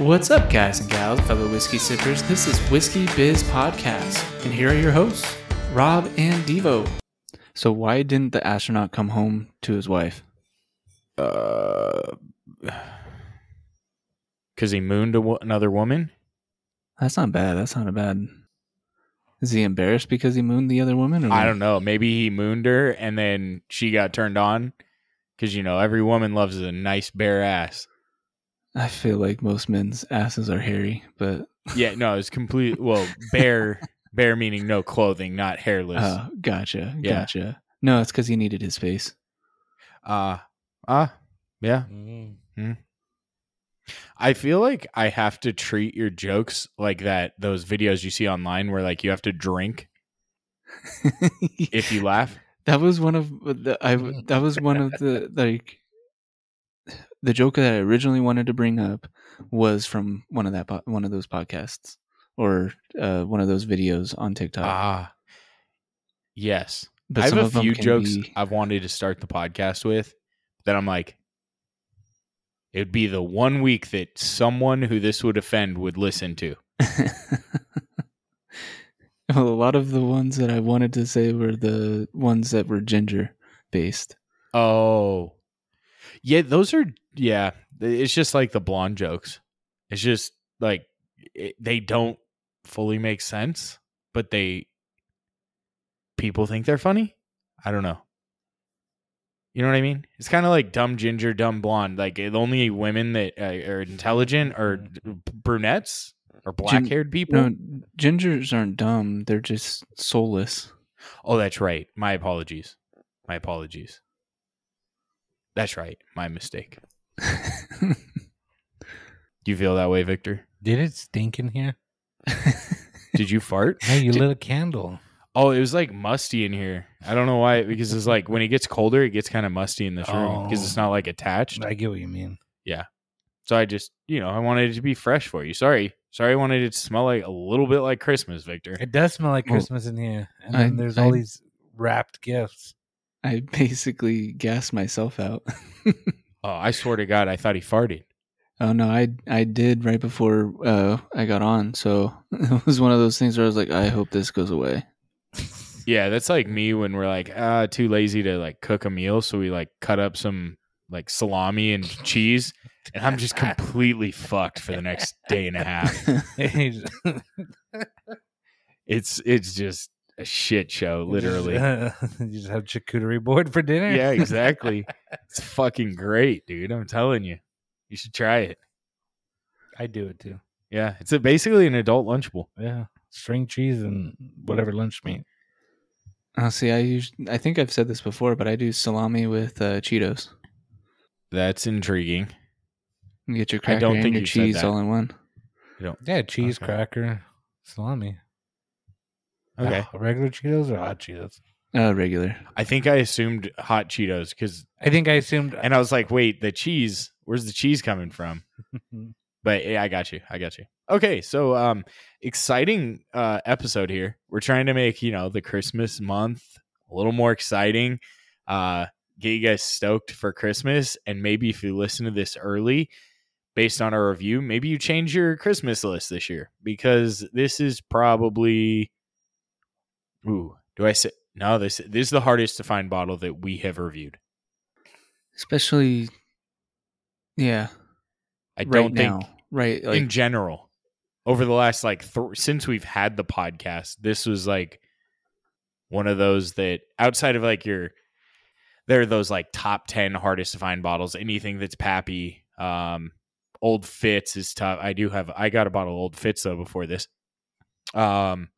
What's up, guys and gals, fellow whiskey sippers? This is Whiskey Biz Podcast, and here are your hosts, Rob and Devo. So, why didn't the astronaut come home to his wife? Uh, because he mooned a another woman. That's not bad. That's not a bad. Is he embarrassed because he mooned the other woman? Or I don't know. Maybe he mooned her and then she got turned on. Because you know every woman loves a nice bare ass. I feel like most men's asses are hairy, but Yeah, no, it's complete. Well, bare, bare meaning no clothing, not hairless. oh, gotcha, Yeah. gotcha. No, it's because he needed his face. Uh, uh, yeah. I feel like I have to treat your jokes like that. Those videos you see online where like you have to drink if you laugh. That was one of the I that was one of the like the joke that I originally wanted to bring up was from one of that po- one of those podcasts or uh, one of those videos on TikTok. Ah, yes. but I have a few jokes be- I've wanted to start the podcast with that I'm like, it would be the one week that someone who this would offend would listen to. well, a lot of the ones that I wanted to say were the ones that were ginger based. Oh, yeah, those are yeah. It's just like the blonde jokes. It's just like it, they don't fully make sense, but they people think they're funny. I don't know. You know what I mean? It's kind of like dumb ginger, dumb blonde. Like the only women that uh, are intelligent are brunettes or black haired people. No, gingers aren't dumb; they're just soulless. Oh, that's right. My apologies. My apologies. That's right. My mistake. Do you feel that way, Victor? Did it stink in here? Did you fart? No, you lit a candle. Oh, it was like musty in here. I don't know why. Because it's like when it gets colder, it gets kind of musty in this room because it's Oh. not like attached. I get what you mean. Yeah. So I just, you know, I wanted it to be fresh for you. Sorry, sorry. I wanted it to smell like a little bit like Christmas, Victor. It does smell like Well, Christmas in here, and I- then there's I- all these wrapped gifts. I basically gassed myself out. Oh, I swear to God, I thought he farted. Oh no, I I did right before uh, I got on. So it was one of those things where I was like, I hope this goes away. Yeah, that's like me when we're like, ah, too lazy to like cook a meal, so we like cut up some like salami and cheese, and I'm just completely fucked for the next day and a half. It's it's just a shit show, literally. you just have charcuterie board for dinner. yeah, exactly. It's fucking great, dude. I'm telling you, you should try it. I do it too. Yeah, it's a, basically an adult lunchable. Yeah, string cheese and whatever lunch meat. Oh, see, I use, I think I've said this before, but I do salami with uh, Cheetos. That's intriguing. You get your I don't and think your you've cheese that. all in one. Yeah, cheese, Okay. cracker, salami. Okay, Ah, regular Cheetos or hot Cheetos? Uh, regular. I think I assumed hot Cheetos because, I think I assumed. and I was like, wait, the cheese. Where's the cheese coming from? But yeah, I got you. I got you. Okay, so um exciting uh episode here. We're trying to make, you know, the Christmas month a little more exciting. Uh get you guys stoked for Christmas and maybe if you listen to this early based on our review, maybe you change your Christmas list this year because this is probably Ooh, do I say no, this this is the hardest to find bottle that we have reviewed. Especially, yeah, I right don't now. think right, like in general over the last like th- since we've had the podcast this was like one of those that outside of like your there are those like top 10 hardest to find bottles anything that's pappy um Old Fitz is tough i do have i got a bottle of Old Fitz though before this um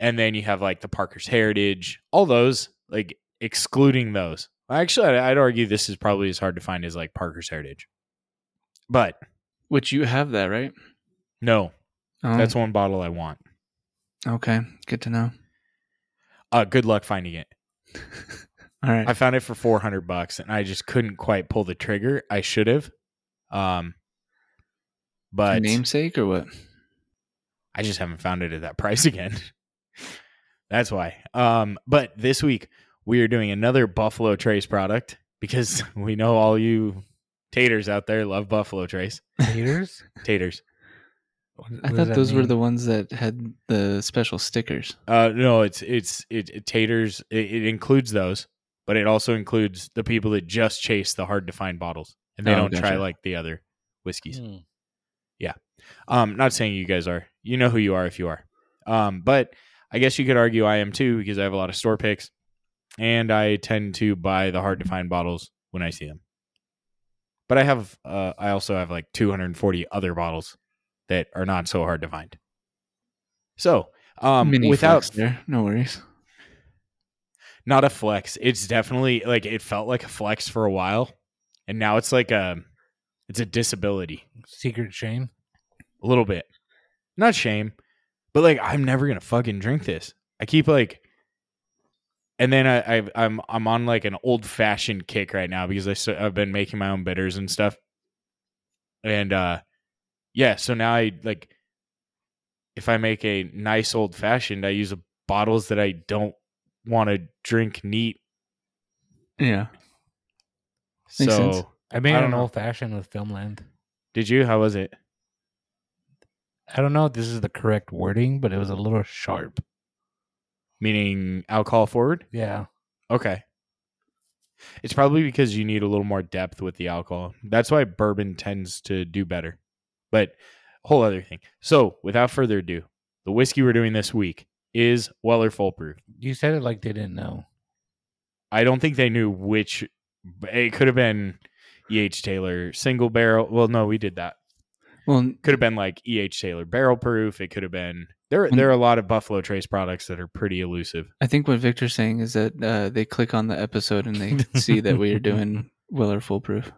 and then you have like the parker's heritage all those like excluding those actually I'd- argue this is probably as hard to find as like parker's heritage but which you have that right. no Oh, That's one bottle I want. okay. Good to know. Uh, good luck finding it. All right. I found it for 400 bucks and I just couldn't quite pull the trigger. I should have. Um, but namesake or what? I just haven't found it at that price again. That's why. Um, but this week we are doing another Buffalo Trace product because we know all you Taters out there love Buffalo Trace. Taters? Taters. What- I what does thought that those were the ones that had the special stickers. Uh, no, it's it's it, it- taters. It, it includes those, but it also includes the people that just chase the hard to find bottles and they Oh, don't try like the other whiskeys. Hmm. Um, not saying you guys are. You know who you are if you are. Um, but I guess you could argue I am too because I have a lot of store picks, and I tend to buy the hard to find bottles when I see them. But I have, uh, I also have like 240 other bottles that are not so hard to find. So, um, Mini without there, no worries. not a flex. It's definitely like it felt like a flex for a while, and now it's like a, it's a disability. Secret shame. a little bit. Not shame, but like I'm never gonna fucking drink this. I keep like, and then I, I I'm I'm on like an old fashioned kick right now because I I've been making my own bitters and stuff, and uh, yeah. So now I like, if I make a nice old fashioned, I use a, bottles that I don't want to drink neat. Yeah. Makes so sense. I made I an old fashioned with Filmland. did you? How was it? I don't know if this is the correct wording, but it was a little sharp. Meaning alcohol forward? Yeah. Okay. It's probably because you need a little more depth with the alcohol. That's why bourbon tends to do better. But whole other thing. So, without further ado, the whiskey we're doing this week is Weller Full Proof. You said it like they didn't know. I don't think they knew which. It could have been E.H. Taylor single barrel. Well, no, we did that. Well, Could have been like E.H. Taylor barrel proof. It could have been. There, there are a lot of Buffalo Trace products that are pretty elusive. I think what Victor's saying is that uh, they click on the episode and they see that we are doing Weller Full Proof.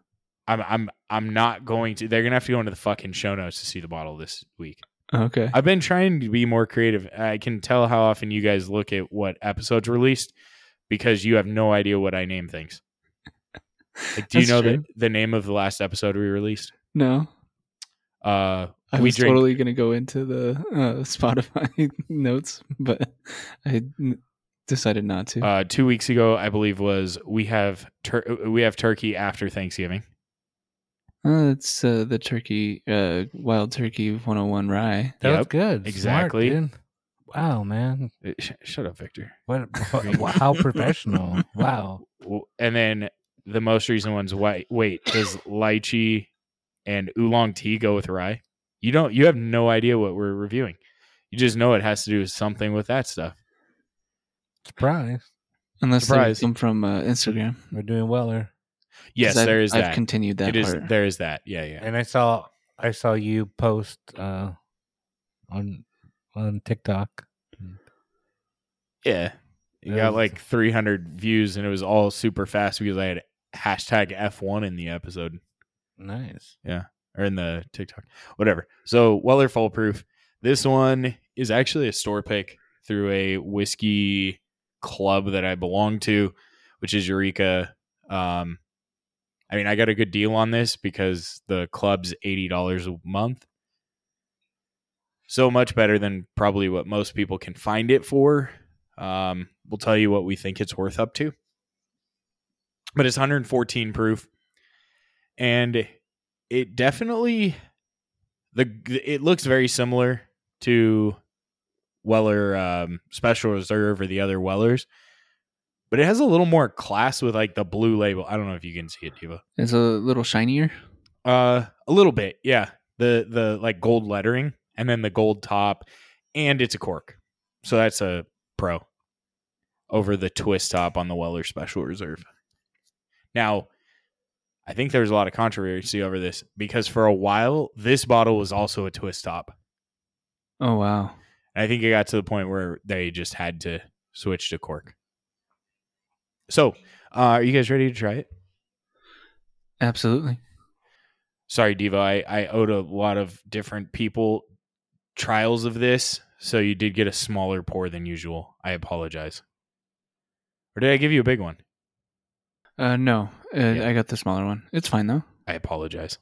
I'm, I'm, I'm not going to. They're gonna have to go into the fucking show notes to see the bottle this week. Okay. I've been trying to be more creative. I can tell how often you guys look at what episodes released because you have no idea what I name things. Like, do you know the, the name of the last episode we released? No, Uh, I we was drink. totally gonna go into the uh, Spotify notes, but I n- decided not to. uh, two weeks ago, I believe was we have tur- we have turkey after Thanksgiving. Uh, it's uh, the turkey, uh, wild turkey 101 rye. That was good. Exactly. dude. wow, man. Uh, sh- shut up, Victor. What, what how professional. Wow. And then the most recent one's white. Wait, does lychee and oolong tea go with rye? You don't. You have no idea what we're reviewing. You just know it has to do with something with that stuff. Surprise. Unless they Surprise. come from uh, Instagram. We're doing Weller. Yes, 'Cause I've- there is I've that. continued that It is. part. There is that. Yeah, yeah. And I saw I saw you post uh on on TikTok. Yeah. You That got was- like 300 views, and it was all super fast because I had hashtag F1 in the episode Nice. Yeah. Or in the TikTok, whatever. So Weller Full Proof. This one is actually a store pick through a whiskey club that I belong to, which is Eureka. Um, I mean, I got a good deal on this because the club's eighty dollars a month. So much better than probably what most people can find it for. Um, we'll tell you what we think it's worth up to. But it's 114 proof. And it definitely the it looks very similar to Weller um, Special Reserve or the other Wellers, but it has a little more class with like the blue label. I don't know if you can see it, Devo. It's a little shinier. Uh, a little bit, yeah. The the like gold lettering and then the gold top, and it's a cork, so that's a pro over the twist top on the Weller Special Reserve. Now, I think there's a lot of controversy over this because for a while this bottle was also a twist top. Oh wow. And I think it got to the point where they just had to switch to cork. So, uh, are you guys ready to try it? Absolutely. Sorry, Devo. I, I owed a lot of different people trials of this, so you did get a smaller pour than usual. I apologize. Or did I give you a big one? Uh, no, uh, Yeah. I got the smaller one. It's fine though. I apologize.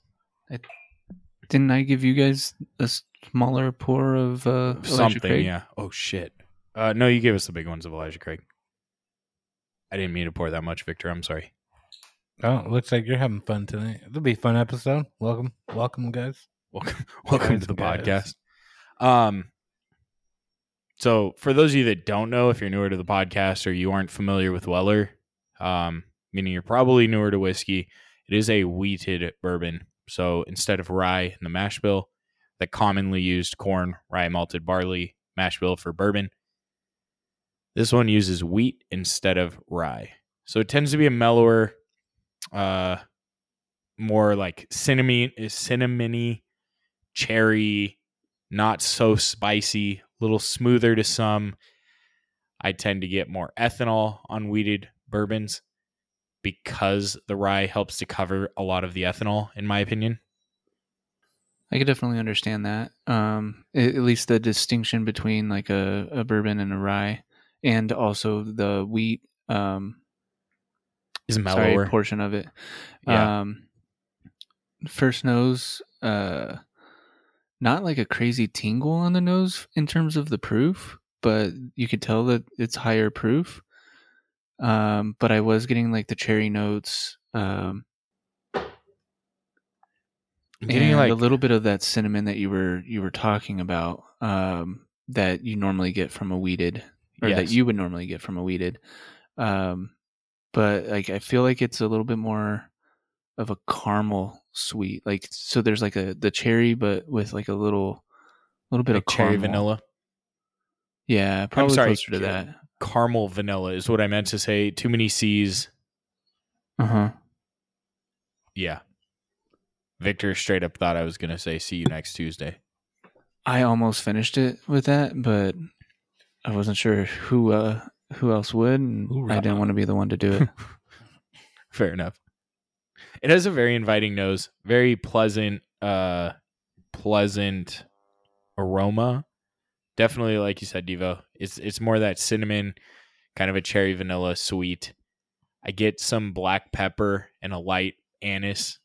Didn't I give you guys a smaller pour of uh, Something, Craig? yeah. Oh shit. Uh, no, you gave us the big ones of Elijah Craig. I didn't mean to pour that much, Victor. I'm sorry. Oh, looks like you're having fun tonight. It'll be a fun episode. Welcome, welcome, guys. Welcome, welcome Guys, to the guys. podcast. Um, so for those of you that don't know, if you're newer to the podcast or you aren't familiar with Weller, um, meaning you're probably newer to whiskey, it is a wheated bourbon. So instead of rye in the mash bill, the commonly used corn, rye, malted barley mash bill for bourbon, this one uses wheat instead of rye. So it tends to be a mellower, uh, more like cinnamon, cinnamony, cherry, not so spicy, a little smoother to some. I tend to get more ethanol on wheated bourbons because the rye helps to cover a lot of the ethanol, in my opinion. I could definitely understand that. Um, at, least the distinction between like a, a bourbon and a rye, and also the wheat um, Is sorry, mellower. portion of it. Yeah. Um, first nose, uh, not like a crazy tingle on the nose in terms of the proof, but you could tell that it's higher proof. Um, but I was getting like the cherry notes, um, getting like a little bit of that cinnamon that you were you were talking about, um, that you normally get from a wheated, or that you would normally get from a wheated. Um, but like I feel like it's a little bit more of a caramel sweet. Like so, there's like a the cherry, but with like a little little bit like of cherry vanilla. Yeah, probably sorry, closer to that. Caramel vanilla is what I meant to say. Too many C's. Uh huh. Yeah. Victor straight up thought I was going to say see you next Tuesday. I almost finished it with that, but I wasn't sure who uh who else would, and I didn't want to be the one to do it. Fair enough. It has a very inviting nose, very pleasant, uh, pleasant aroma. Definitely, like you said, Devo. It's it's more that cinnamon, kind of a cherry vanilla sweet. I get some black pepper and a light anise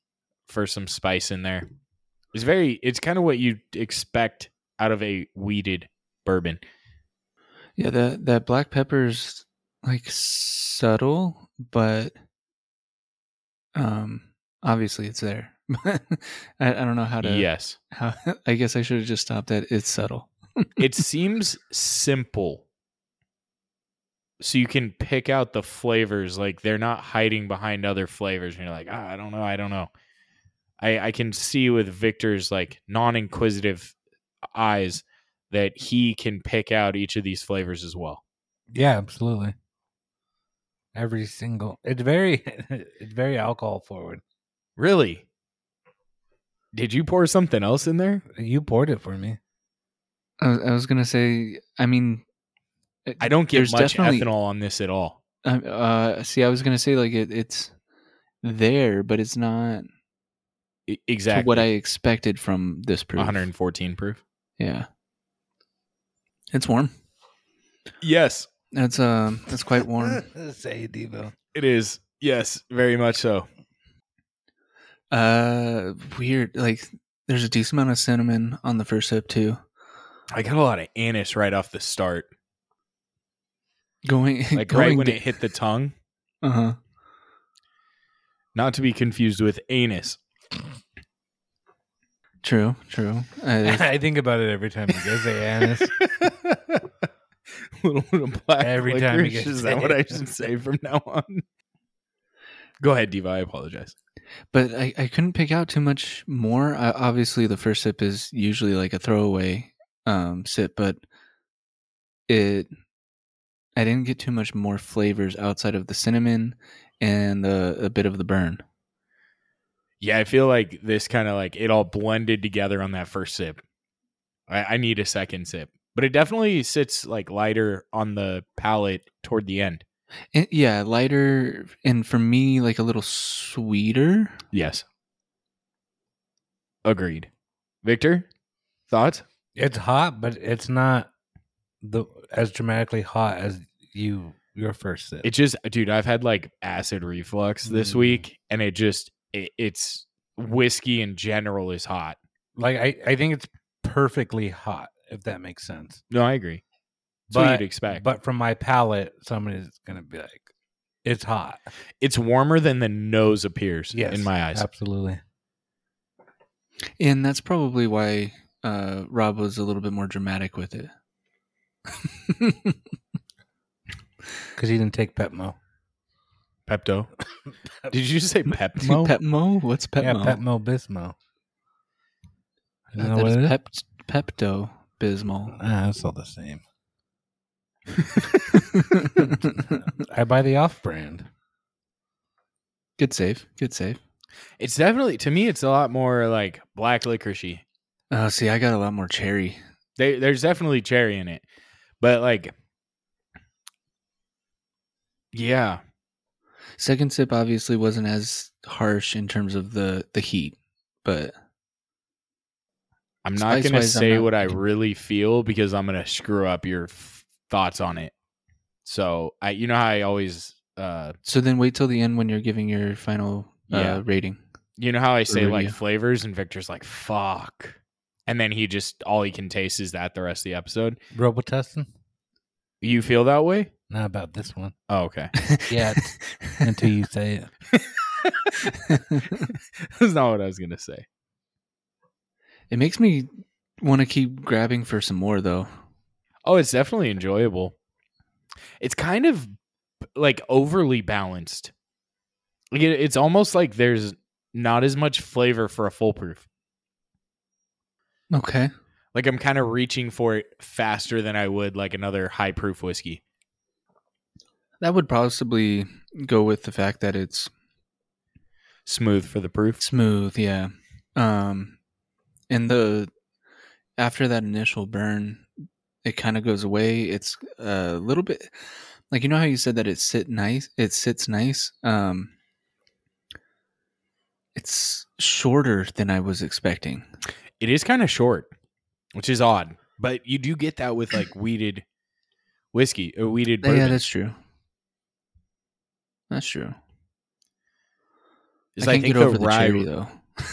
for some spice in there. It's very. It's kind of what you expect out of a wheated bourbon. Yeah, that that black pepper's like subtle, but um obviously it's there. I, I don't know how to Yes, how I guess I should have just stopped at it's subtle. It seems simple so you can pick out the flavors like they're not hiding behind other flavors and you're like ah, i don't know i don't know i i can see with victor's like non-inquisitive eyes that he can pick out each of these flavors as well Yeah, absolutely. Every single. It's very, it's very alcohol forward. really did you pour something else in there You poured it for me. I was, I was gonna say, I mean, i don't get There's much definitely- ethanol on this at all uh, uh, see, I was gonna say like it, it's there, but it's not exactly what I expected from this proof. 114 proof Yeah, it's warm. yes That's um, it's quite warm. Say it, Devo. it is yes very much so Uh, weird. Like, there's a decent amount of cinnamon on the first sip too. I got a lot of anise right off the start. Going Like going right when da- it hit the tongue. Uh huh. Not to be confused with anus. True. True. Uh, I think about it every time you guys say anise. little bit of black Every time you licorice. get Is that what I should say from now on? Go ahead, Devo. I apologize. but I, I couldn't pick out too much more. I, obviously, the first sip is usually like a throwaway um, sip, but it I didn't get too much more flavors outside of the cinnamon and the, a bit of the burn. Yeah, I feel like this kind of like it all blended together on that first sip. I, I need a second sip, but it definitely sits like lighter on the palate toward the end. And, yeah, lighter and for me like a little sweeter. Yes. Agreed. Victor, thoughts? It's hot, but it's not the as dramatically hot as you your first sip. It just, dude, I've had like acid reflux this Mm. week, and it just, it, it's whiskey in general is hot. like I, I think it's perfectly hot, if that makes sense. No, I agree. That's what But- you'd expect. But from my palate, somebody's gonna be like, It's hot. It's warmer than the nose appears Yes, in my eyes. Absolutely. And that's probably why uh, Rob was a little bit more dramatic with it. Because he didn't take Pepmo. Pepto. Did you say Pepmo? Pepmo? Pepmo? What's Pepmo? Yeah, Pepmo Bismo. Uh, Isn't that that what is it is? Pep- Pepto Bismol. Ah, it's all the same. I buy the off brand. Good save. Good save. It's definitely to me. It's a lot more like black licoricey. Oh, see, I got a lot more cherry. They, there's definitely cherry in it, but like, yeah, Second sip obviously wasn't as harsh in terms of the the heat, but I'm not gonna say not- what I really feel because I'm gonna screw up your f- thoughts on it. So I, you know how I always, uh, so then wait till the end when you're giving your final uh, Yeah. rating. you know how I say like flavors, and Victor's like fuck, and then he just all he can taste is that the rest of the episode. Robo testing? You feel that way? Not about this one. Oh, okay. Yeah, until you say it. That's not what I was gonna say. it makes me want to keep grabbing for some more though. Oh, it's definitely enjoyable. It's kind of like overly balanced. Like it, it's almost like there's not as much flavor for a full proof. Okay. Like I'm kind of reaching for it faster than I would like another high proof whiskey. That would possibly go with the fact that it's Smooth for the proof. smooth, yeah. Um and the after that initial burn, it kind of goes away. It's a little bit like you know how you said that it sit nice, it sits nice. Um it's shorter than I was expecting. It is kind of short, which is odd, but you do get that with like wheated whiskey or wheated bourbon. Yeah, that's true. That's true. I can't get over the the rye cherry though.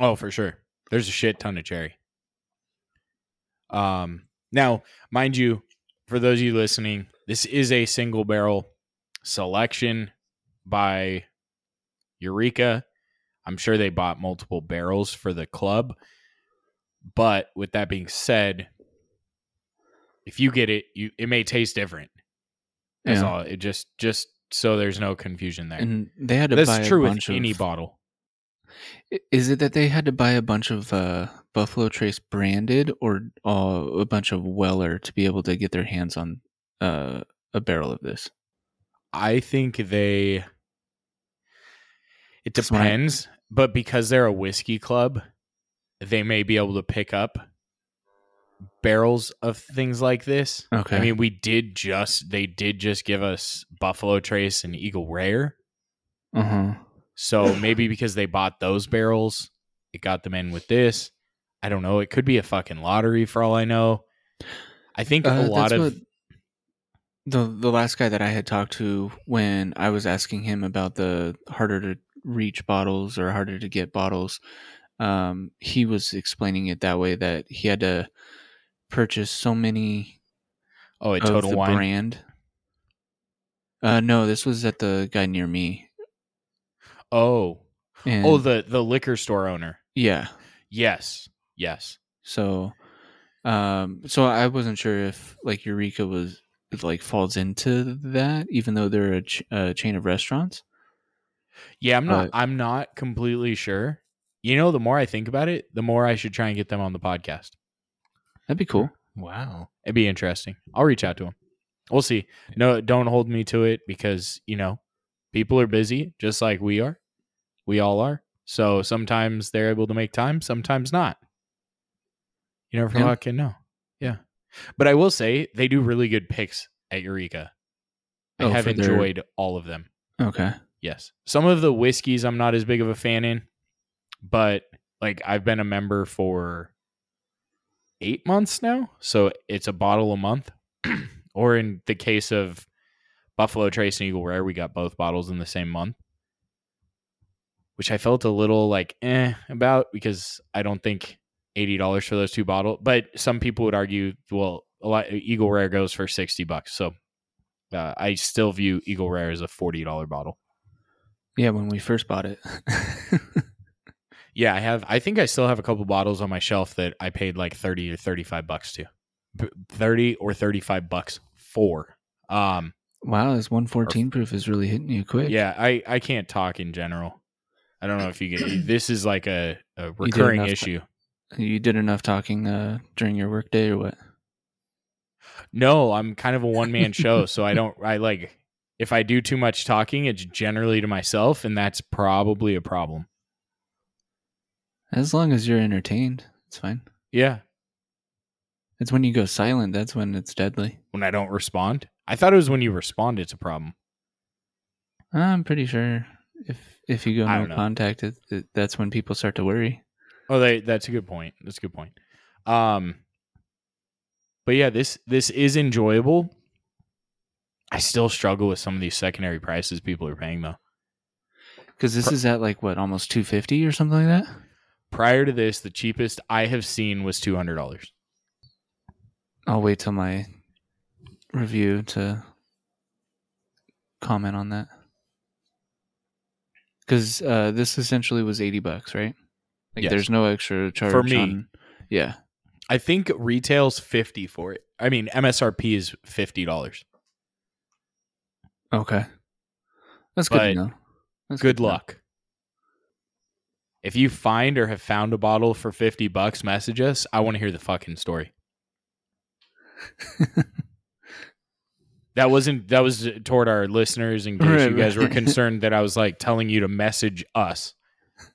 Oh, for sure. There's a shit ton of cherry. Um, now, mind you, for those of you listening, this is a single barrel selection by Eureka. I'm sure they bought multiple barrels for the club. But with that being said, if you get it, you it may taste different. That's Yeah. all. It just just so there's no confusion there. And they had to buy That's a true with bunch any bottle. Is it that they had to buy a bunch of uh, Buffalo Trace branded or uh, a bunch of Weller to be able to get their hands on uh, a barrel of this? I think they. It That's what I- depends, but because they're a whiskey club, they may be able to pick up barrels of things like this. Okay. I mean, we did just they did just give us Buffalo Trace and Eagle Rare, uh huh. so maybe because they bought those barrels, it got them in with this. I don't know. It could be a fucking lottery for all I know. I think a lot of the the last guy that I had talked to when I was asking him about the harder to reach bottles or harder to get bottles, um, he was explaining it that way that he had to purchase so many oh, a total the wine. brand. Uh, no, this was at the guy near me. Oh, And oh, the the liquor store owner. yeah. Yes, yes. So, um, so I wasn't sure if like Eureka was like falls into that, even though they're a, ch- a chain of restaurants. Yeah, I'm not. But- I'm not completely sure. You know, the more I think about it, the more I should try and get them on the podcast. That'd be cool. Wow. It'd be interesting. I'll reach out to them. We'll see. No, don't hold me to it because you know people are busy, just like we are. We all are. So sometimes they're able to make time, sometimes not. You never Yeah. fucking know. Yeah, but I will say they do really good picks at Eureka. I Oh, have for their- enjoyed all of them. Okay. Yes. Some of the whiskeys I'm not as big of a fan in, but like I've been a member for eight months now. So it's a bottle a month. or in the case of Buffalo Trace and Eagle Rare, we got both bottles in the same month. Which I felt a little like eh about because I don't think eighty dollars for those two bottles. But some people would argue, well, a lot Eagle Rare goes for sixty bucks. So uh, I still view Eagle Rare as a forty dollar bottle. Yeah, when we first bought it. Yeah, I have. I think I still have a couple bottles on my shelf that I paid like thirty or thirty five bucks to, thirty or thirty five bucks for. Um, wow, this 114 proof is really hitting you quick. yeah, I I can't talk in general. I don't know if you get. This is like a, a recurring enough- issue. You did enough talking uh, during your workday or what? No, I'm kind of a one man show, so I don't. I like if I do too much talking, it's generally to myself, and that's probably a problem. As long as you're entertained, it's fine. Yeah, It's when you go silent that's when it's deadly. when I don't respond, I thought it was when you respond. It's a problem. I'm pretty sure if if you go I no contact, it, it, that's when people start to worry. Oh, they, that's a good point. That's a good point. Um, but yeah, this this is enjoyable. I still struggle with some of these secondary prices people are paying though. Because this Pr- is at like what almost 250 or something like that. Prior to this, the cheapest I have seen was two hundred dollars. I'll wait till my review to comment on that. Because uh, this essentially was 80 bucks, right? Like Yes. there's no extra charge For me. on- yeah. I think retail's fifty for it. I mean, MSRP is fifty dollars. Okay. That's good But to know. That's Good know. luck. If you find or have found a bottle for fifty bucks, message us. I want to hear the fucking story. That wasn't that was toward our listeners in case Right, you guys were concerned that I was like telling you to message us.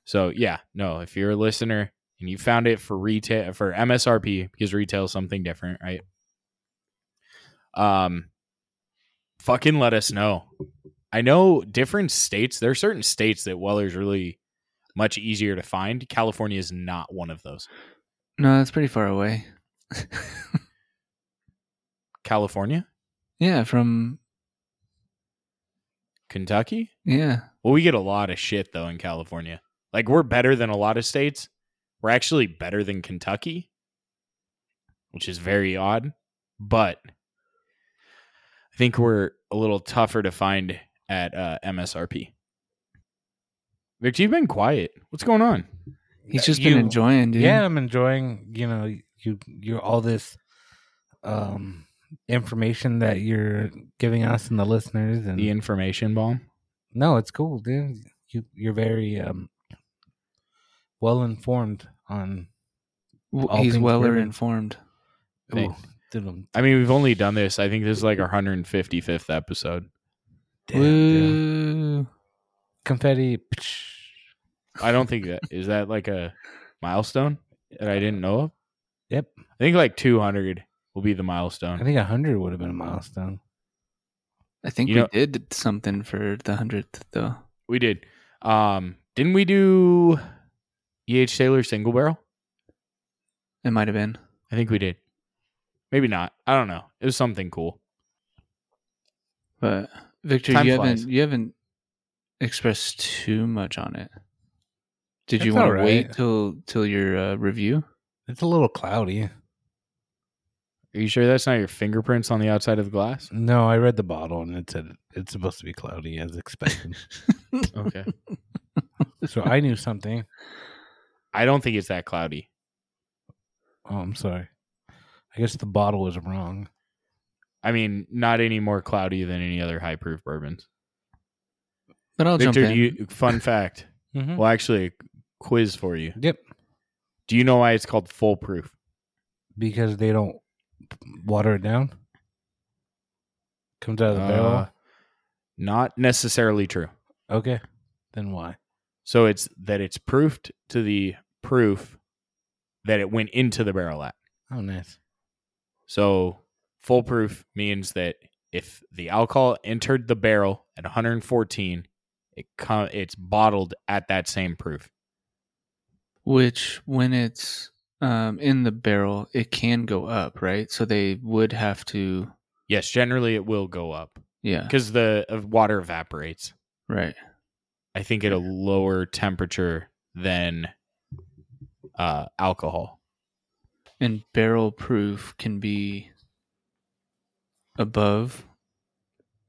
So yeah, no, if you're a listener and you found it for retail for MSRP because retail is something different, right? Um fucking let us know. I know different states, there are certain states that Weller's really much easier to find. California is not one of those. no, that's pretty far away. California? yeah, from Kentucky? yeah. Well, we get a lot of shit though in California. Like we're better than a lot of states. We're actually better than Kentucky, which is very odd. But I think we're a little tougher to find at uh, MSRP. Victor, you've been quiet. What's going on? He's just You- been enjoying, dude. Yeah, I'm enjoying. You know, you you all this um information that you're giving us and the listeners, and The information bomb. no, it's cool, dude. You you're very um well informed on. W- all He's well informed. Thank- Ooh, I'm- mean, we've only done this. I think this is like our 155th episode. damn, dude. Woo. Confetti. psh. I don't think that is that like a milestone that I didn't know of. Yep, I think like 200 will be the milestone. I think hundred would have been a milestone. I think You we know- did something for the hundredth though. We did. Um, didn't we do E.H. Taylor single barrel? It might have been. I think we did. Maybe not. I don't know. It was something cool. But Victor, Time you flies. haven't you haven't expressed too much on it. Did you It's want to wait till till your uh, review? It's a little cloudy. Are you sure that's not your fingerprints on the outside of the glass? No, I read the bottle and it said it's supposed to be cloudy as expected. Okay. so I knew something. I don't think it's that cloudy. Oh, I'm sorry. I guess the bottle was wrong. I mean, not any more cloudy than any other high proof bourbons. But I'll Victor, jump in. you, fun fact. Mm-hmm. Well, actually, a quiz for you. Yep, Do you know why it's called Full Proof? because they don't water it down. Comes out of the Uh, barrel. Not necessarily true. Okay, then why? So it's that it's proofed to the proof that it went into the barrel at. Oh, nice. So Full Proof means that if the alcohol entered the barrel at 114, it com- it's bottled at that same proof. Which when it's um, in the barrel, it can go up, right? So they would have to, Yes, generally it will go up yeah, because the uh, water evaporates. right. I think at a lower temperature than uh, alcohol. And barrel proof can be above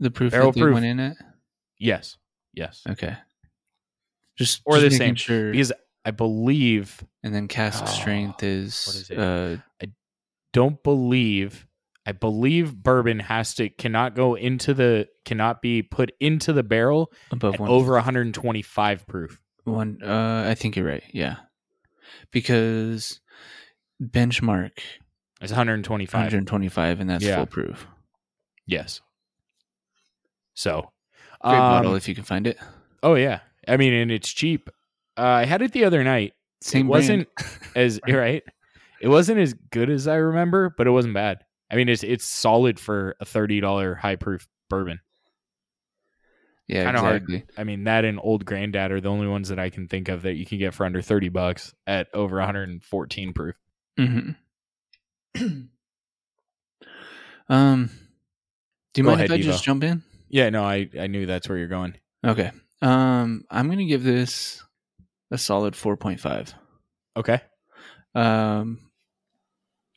The proof Barrel that they proof. went in it. Yes. Yes. Okay. Just Or just the same, Sure. Because I believe and then cask Oh, strength is, what is it? uh don't believe I believe bourbon has to cannot go into the cannot be put into the barrel above one over 125 proof. one. Uh, I think you're right. Yeah, because benchmark is 125. 125, and that's Yeah. full proof. Yes. So, Great bottle um, if you can find it. oh yeah. I mean, and it's cheap. Uh, I had it the other night. Same it wasn't as right. It wasn't as good as I remember, but it wasn't bad. I mean, it's it's solid for a thirty dollar high proof bourbon. Yeah, kinda hard. I mean, that and Old Granddad are the only ones that I can think of that you can get for under thirty bucks at over one hundred and fourteen proof. hmm um, do you Go mind ahead, if I just jump in? Yeah, no, I I knew that's where you're going. Okay. Um, I'm gonna give this a solid 4.5. Okay, Um,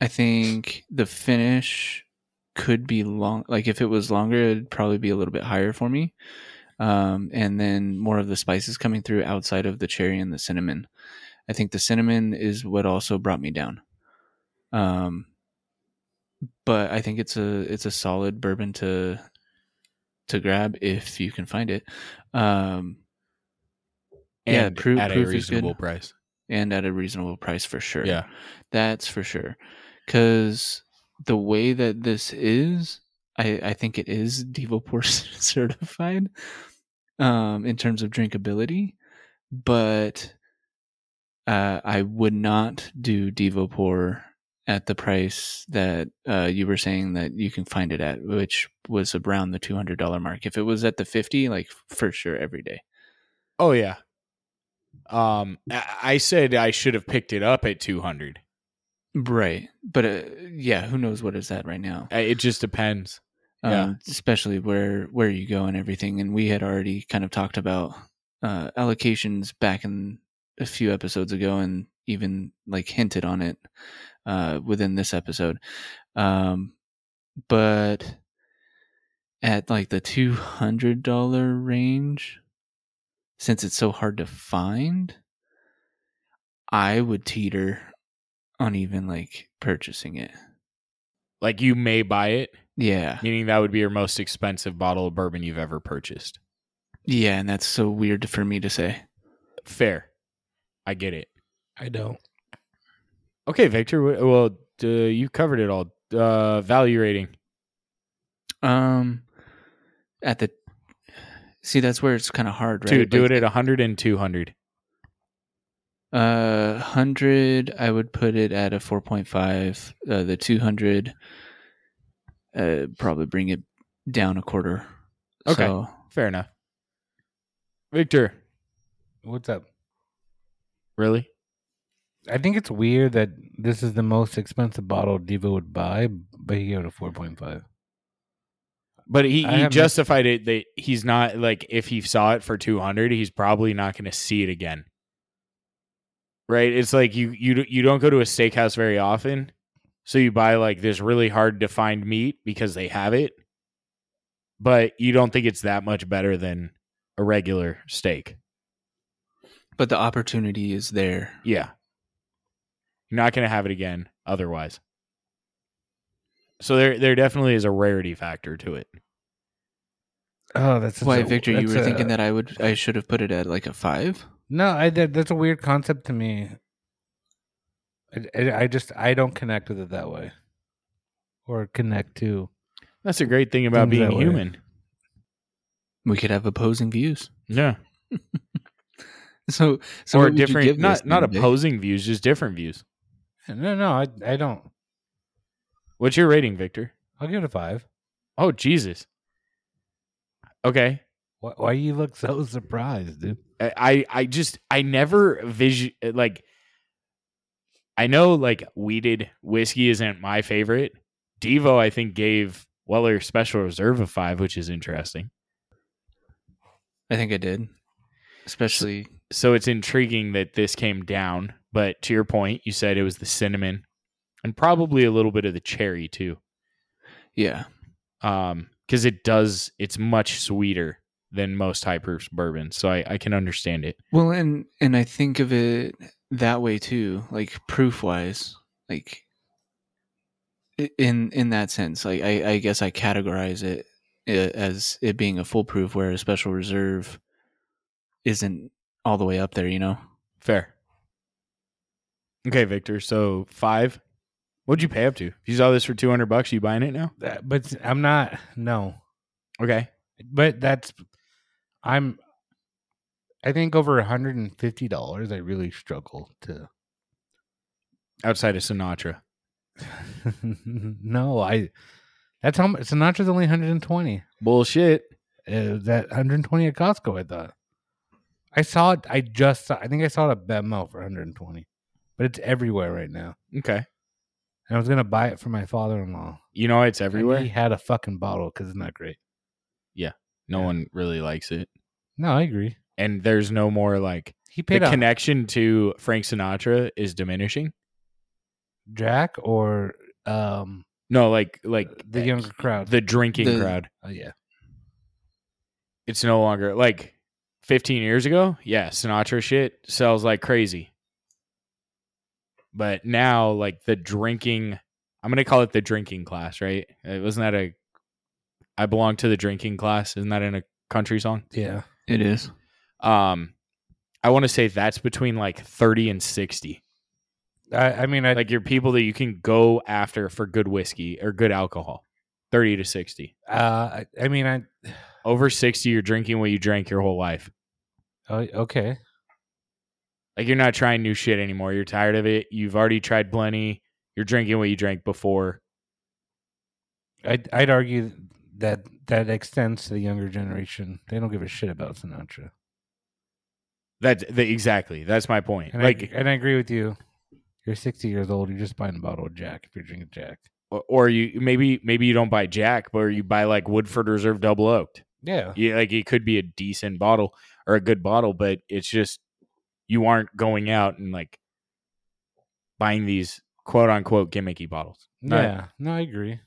I think the finish could be long. Like if it was longer, it'd probably be a little bit higher for me. Um, and then more of the spices coming through outside of the cherry and the cinnamon. I think the cinnamon is what also brought me down. Um, but I think it's a it's a solid bourbon to to grab if you can find it. Um, Yeah, and proof- at a proof is reasonable price. and at a reasonable price for sure. Yeah, That's for sure. Because the way that this is, I, I think it is DevoPort certified um, in terms of drinkability, but uh, I would not do DevoPor at the price that uh, you were saying that you can find it at, which was around the two hundred dollar mark. If it was at the fifty, like for sure every day. Oh yeah. Um, I said I should have picked it up at two hundred. Right, but uh, yeah, who knows what is that right now? It just depends. Yeah. um, especially where where you go and everything. And we had already kind of talked about uh, allocations back in a few episodes ago, and even like hinted on it uh, within this episode. Um, but at like the two hundred dollar range, since it's so hard to find, I would teeter on even like purchasing it. Like you may buy it, Yeah. meaning that would be your most expensive bottle of bourbon you've ever purchased. Yeah, and that's so weird for me to say. Fair. I get it. I don't. Okay, Victor. Well, uh, you covered it all. Uh, value rating. Um, at the see, that's where it's kind of hard, right? Dude, do Like, it at 100 and 200. Uh, hundred, I would put it at a four point five. Uh, the two hundred, uh, probably bring it down a quarter. Okay. So, Fair enough. Victor, What's up? really? I think it's weird that this is the most expensive bottle Devo would buy, but he gave it a four point five. But he, I he justified it that he's not like if he saw it for 200, he's probably not going to see it again. Right? It's like you you you don't go to a steakhouse very often, so you buy like this really hard to find meat because they have it. But you don't think it's that much better than a regular steak. but the opportunity is there. Yeah. You're not going to have it again otherwise. So there there definitely is a rarity factor to it. Oh, that's Why, a- Victor? You were a- thinking that I would, I should have put it at like a five. No, I that, that's a weird concept to me. I, I, I just I don't connect with it that way, or connect to. That's a great thing about being that way. human. We could have opposing views. Yeah. So, so or what different give not not opposing views, just different views. No, no, I I don't. What's your rating, Victor? I'll give it a five. Oh Jesus. Okay. Why, why you look so surprised, dude? I I, I just I never vision like I know like wheated whiskey isn't my favorite. Devo I think gave Weller Special Reserve a five, which is interesting. I think I did, especially So it's intriguing that this came down, but to your point, you said it was the cinnamon and probably a little bit of the cherry too. yeah. Um, because it does. It's much sweeter than most high proof bourbons, so I, I can understand it. Well, and and I think of it that way too, like proof wise, like in in that sense. Like I, I guess I categorize it as it being a Full Proof, where a special reserve isn't all the way up there. You know, Fair. Okay, Victor. So five. What'd you pay up to? If you saw this for two hundred bucks, you buying it now? That- but I'm not. No, Okay. but that's. I'm. I think over hundred and fifty dollars. I really struggle to. Outside of Sinatra. no, I. That's how much. Sinatra's only 120. Bullshit. Uh, that 120 at Costco. I thought. I saw it. I just. Saw, I think I saw it at Bevmo for 120, but it's everywhere right now. Okay. And I was gonna buy it for my father-in-law. You know it's and everywhere. He had a fucking bottle because it's not great. Yeah. No yeah. one really likes it, No, I agree. and there's no more like He the paid a connection to Frank Sinatra is diminishing. Jack or um No, like like the younger crowd. the drinking The- crowd. oh yeah. It's no longer like 15 years ago. Yeah, Sinatra shit sells like crazy. But now, like the drinking, I'm gonna call it the drinking class, right? Uh, Wasn't that a? I belong to the drinking class. Isn't that in a country song? Yeah. it is. Um, I want to say that's between like 30 and 60. I, I mean I Like you're people that you can go after for good whiskey or good alcohol. 30 to 60. uh I, I mean I Over 60, you're drinking what you drank your whole life. Oh, okay. Like you're not trying new shit anymore. You're tired of it. You've already tried plenty. You're drinking what you drank before. I'd I'd argue that that extends to the younger generation. They don't give a shit about Sinatra. That's the, exactly. That's my point. And like, I, and I agree with you. You're 60 years old. You're just buying a bottle of Jack if you're drinking Jack. or, or you maybe maybe you don't buy Jack, but you buy like Woodford Reserve Double Oaked. Yeah. Yeah, like it could be a decent bottle or a good bottle, but it's just you aren't going out and like buying these quote unquote gimmicky bottles. Not- Yeah. No, I agree.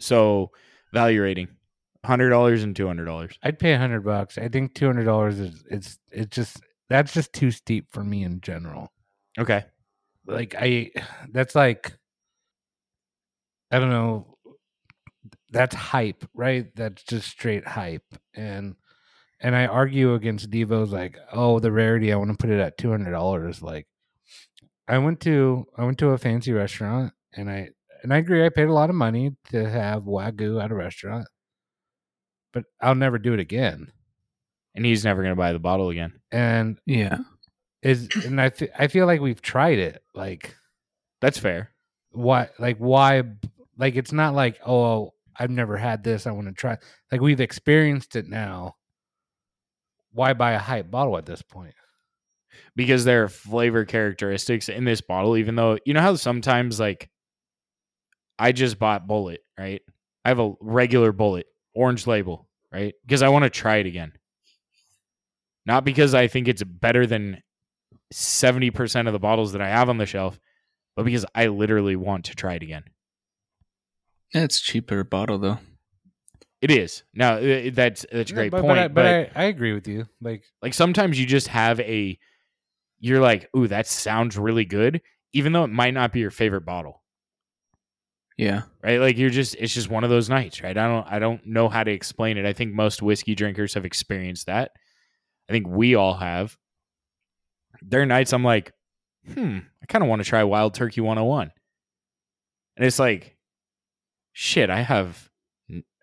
So value rating, hundred dollars and two hundred dollars. I'd pay a hundred bucks. I think two hundred dollars is it's it's just that's just too steep for me in general. Okay. Like I that's like I don't know. That's hype, right? That's just straight hype. And and I argue against Devo's like, oh, the rarity, I want to put it at two hundred dollars. Like I went to I went to a fancy restaurant and I and I agree I paid a lot of money to have Wagyu at a restaurant. But I'll never do it again. And he's never gonna buy the bottle again. And Yeah, is and I I feel like we've tried it. Like That's fair. why like why like it's not like oh I've never had this I want to try like we've experienced it now why buy a hype bottle at this point because there are flavor characteristics in this bottle, even though you know how sometimes like I just bought Bulleit, right? I have a regular Bulleit, orange label, right? Because I want to try it again. Not because I think it's better than 70% of the bottles that I have on the shelf, but because I literally want to try it again. it's cheaper bottle though. It is. Now, that's that's a great but, point, but, I, but, but I, I agree with you. Like like sometimes you just have a you're like, "Ooh, that sounds really good," even though it might not be your favorite bottle. Yeah, right? Like you're just it's just one of those nights right? I don't i don't know how to explain it. I think most whiskey drinkers have experienced that. I think we all have. There are nights i'm like hmm i kind of want to try wild turkey 101 and it's like shit i have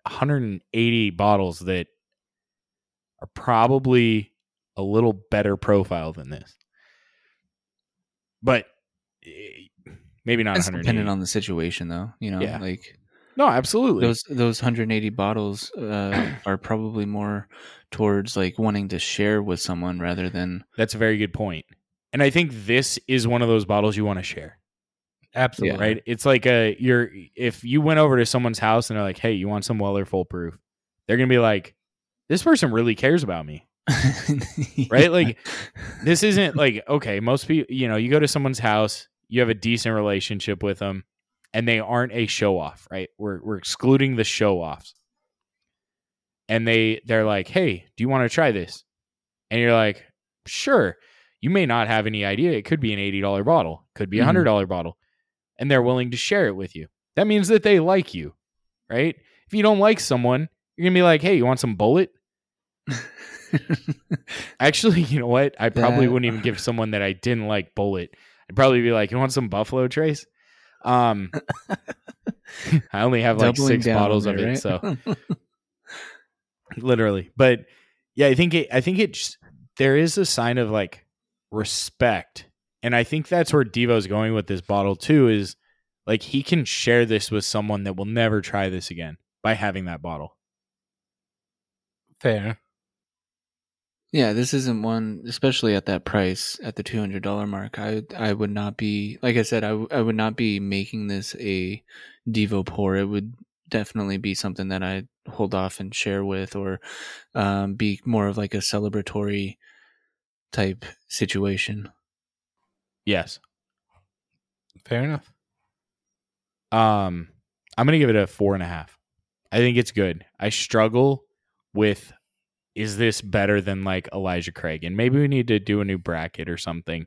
180 bottles that are probably a little better profile than this but eh, maybe not it's dependent on the situation though. You know, Yeah. like no absolutely those those 180 bottles uh, are probably more towards like wanting to share with someone rather than That's a very good point. And I think this is one of those bottles you want to share, absolutely right? It's like a you're if you went over to someone's house and they're like, "Hey, you want some Weller Full Proof?" They're gonna be like, "This person really cares about me." Right? Like, This isn't like okay. Most people, you know, you go to someone's house, you have a decent relationship with them. and they aren't a show off, right? We're we're excluding the show offs. And they they're like, "Hey, do you want to try this?" And you're like, "Sure." You may not have any idea. It could be an $80 bottle, could be a Mhm. $100 bottle, and they're willing to share it with you. That means that they like you, right? If you don't like someone, you're going to be like, "Hey, you want some Bulleit?" Actually, you know what? I probably That- wouldn't even give someone that I didn't like Bulleit. I'd probably be like, "You want some Buffalo Trace?" Um, I only have like Doubling six bottles of it, right? so literally. But yeah, I think it. I think it's there is a sign of like respect, and I think that's where Devo's going with this bottle too. Is like he can share this with someone that will never try this again by having that bottle. Fair. Yeah, this isn't one, especially at that price, at the two hundred dollar mark. I I would not be, like I said, I, w- I would not be making this a Devo pour. It would definitely be something that I hold off and share with, or um, be more of like a celebratory type situation. Yes. Fair enough. Um, I'm gonna give it a four and a half. I think it's good. I struggle with is this better than like Elijah Craig? And maybe we need to do a new bracket or something.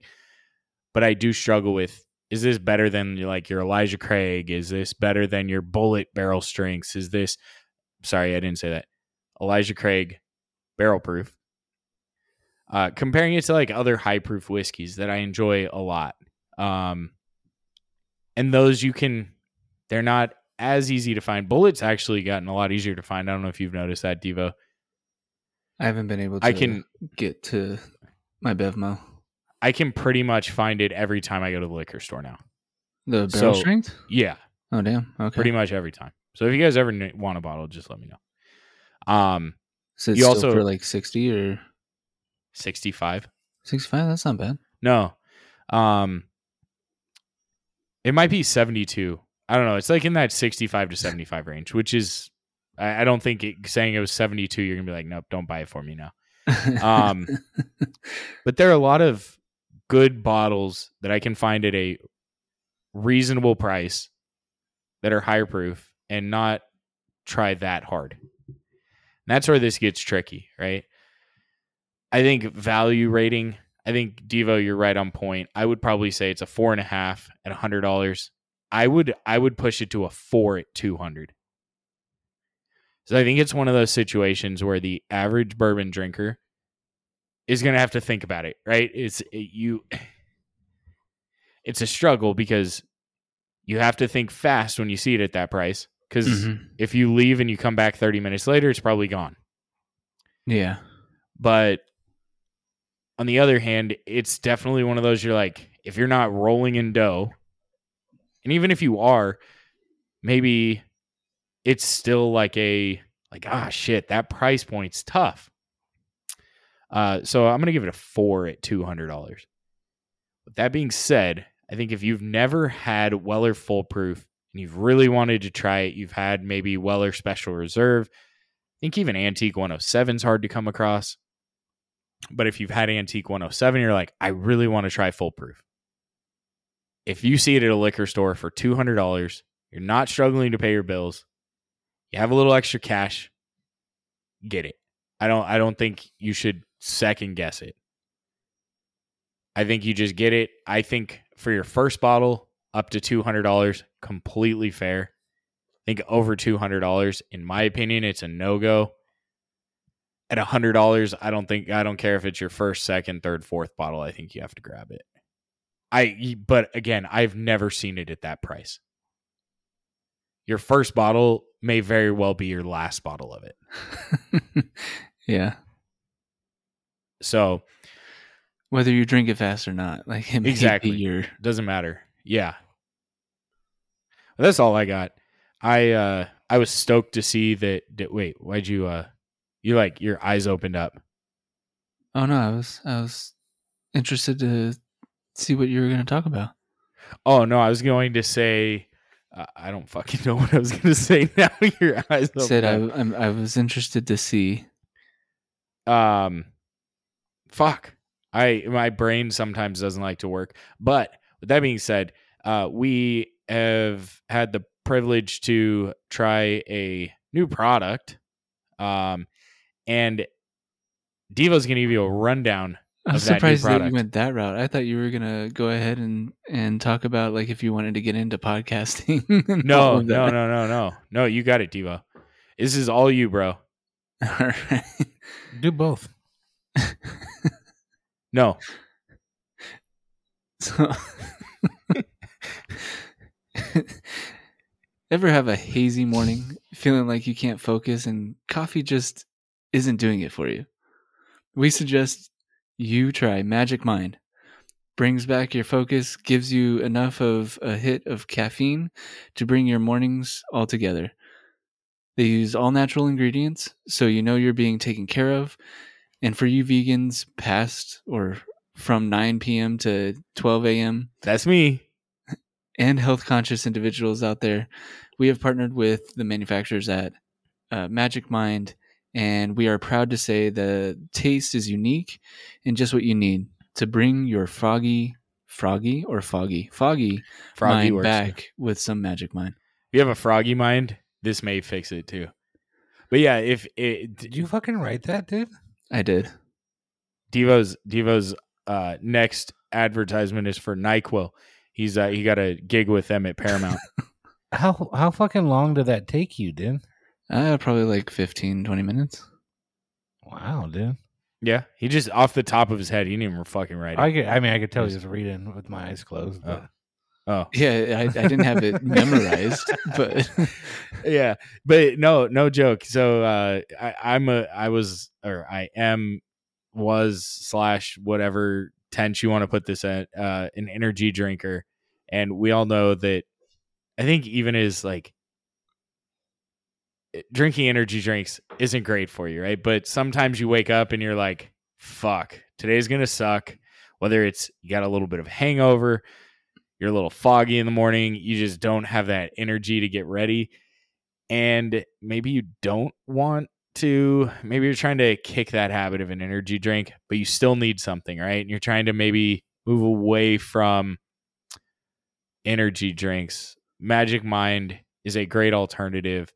But I do struggle with is this better than like your Elijah Craig? Is this better than your Bulleit barrel strengths? Is this sorry, I didn't say that. Elijah Craig barrel proof. Uh, comparing it to like other high proof whiskeys that I enjoy a lot. Um, and those you can they're not as easy to find. Bulleit's actually gotten a lot easier to find. I don't know if you've noticed that, Devo. I haven't been able to I can get to my Bevmo. I can pretty much find it every time I go to the liquor store now. The barrel So- strength? Yeah, Oh, damn. Okay. pretty much every time. So if you guys ever want a bottle, just let me know. Um, so it's you still also- for like 60 or sixty-five. 65? That's not bad. No, um, it might be seventy-two. I don't know. It's like in that sixty-five to seventy-five range, which is I, I don't think it, saying it was seventy-two. You're gonna be like, nope, don't buy it for me now. Um, but there are a lot of good bottles that I can find at a reasonable price that are higher proof and not try that hard. And that's where this gets tricky, right? I think value rating, I think Devo, you're right on point. I would probably say it's a four and a half at a hundred dollars. I would I would push it to a four at two hundred. So I think it's one of those situations where the average bourbon drinker is going to have to think about it, right? It's it, you it's a struggle because you have to think fast when you see it at that price cuz Mhm. if you leave and you come back 30 minutes later it's probably gone. Yeah. But on the other hand, it's definitely one of those you're like if you're not rolling in dough and even if you are maybe it's still like a like ah shit that price point's tough. Uh so i'm gonna give it a four at $200 with that being said i think if you've never had weller full proof and you've really wanted to try it you've had maybe weller special reserve i think even antique 107 is hard to come across but if you've had antique 107 you're like i really want to try full proof if you see it at a liquor store for $200 you're not struggling to pay your bills. You have a little extra cash. Get it. I don't i don't think you should second guess it. I think you just get it. I think for your first bottle up to $200 completely fair. I think over $200 in my opinion it's a no-go at a $100 i don't think i don't care if it's your first second third fourth bottle i think you have to grab it i but again i've never seen it at that price your first bottle may very well be your last bottle of it. yeah. So Whether you drink it fast or not, like it Exactly. be your doesn't matter. Yeah. Well, that's all I got. I uh I was stoked to see that, that wait, why'd you uh you like your eyes opened up. Oh no, I was I was interested to see what you were going to talk about. Oh no, I was going to say uh, I don't fucking know what I was going to say now. Your eyes I said I, I'm, I was interested to see. um fuck. I my brain sometimes doesn't like to work. But with that being said, uh we have had the privilege to try a new product. Um, and Devo's going to give you a rundown I'm of that new surprised that, you product. went that route. I thought you were gonna go ahead and and talk about like if you wanted to get into podcasting. No, no, no, no, no. No, you got it, Devo. This is all you, bro. All right. Do both. No. So, ever have a hazy morning, feeling like you can't focus, and coffee just isn't doing it for you? We suggest you try Magic Mind. Brings back your focus, gives you enough of a hit of caffeine to bring your mornings all together. They use all natural ingredients, so you know you're being taken care of. And for you vegans past or from 9 p.m. to 12 a.m., That's me. and health conscious individuals out there, we have partnered with the manufacturers at uh, Magic Mind, and we are proud to say the taste is unique and just what you need to bring your froggy, froggy or foggy, foggy Froggy mind works. back too. with some Magic Mind. If you have a froggy mind, this may fix it too. But yeah, if it, Did you fucking write that, dude? I did. Devo's Devo's uh, next advertisement is for Nyquil. He's uh, he got a gig with them at Paramount. How how fucking long did that take you, dude? Uh, probably like 15, 20 minutes. Wow, dude. yeah, he just off the top of his head, he didn't even fucking write it. I could, I mean, I could tell he was reading with my eyes closed. But oh, Yeah, I, I didn't have it memorized, but yeah, but no, no joke. So uh, I, I'm a, I was, or I am, was slash whatever tense you want to put this at, uh, an energy drinker, and we all know that. I think even as like it- Eh, drinking energy drinks isn't great for you, right? But sometimes you wake up and you're like, "Fuck, today's gonna suck." Whether it's you got a little bit of hangover, you're a little foggy in the morning, you just don't have that energy to get ready and maybe you don't want to maybe you're trying to kick that habit of an energy drink but you still need something right and you're trying to maybe move away from energy drinks magic mind is a great alternative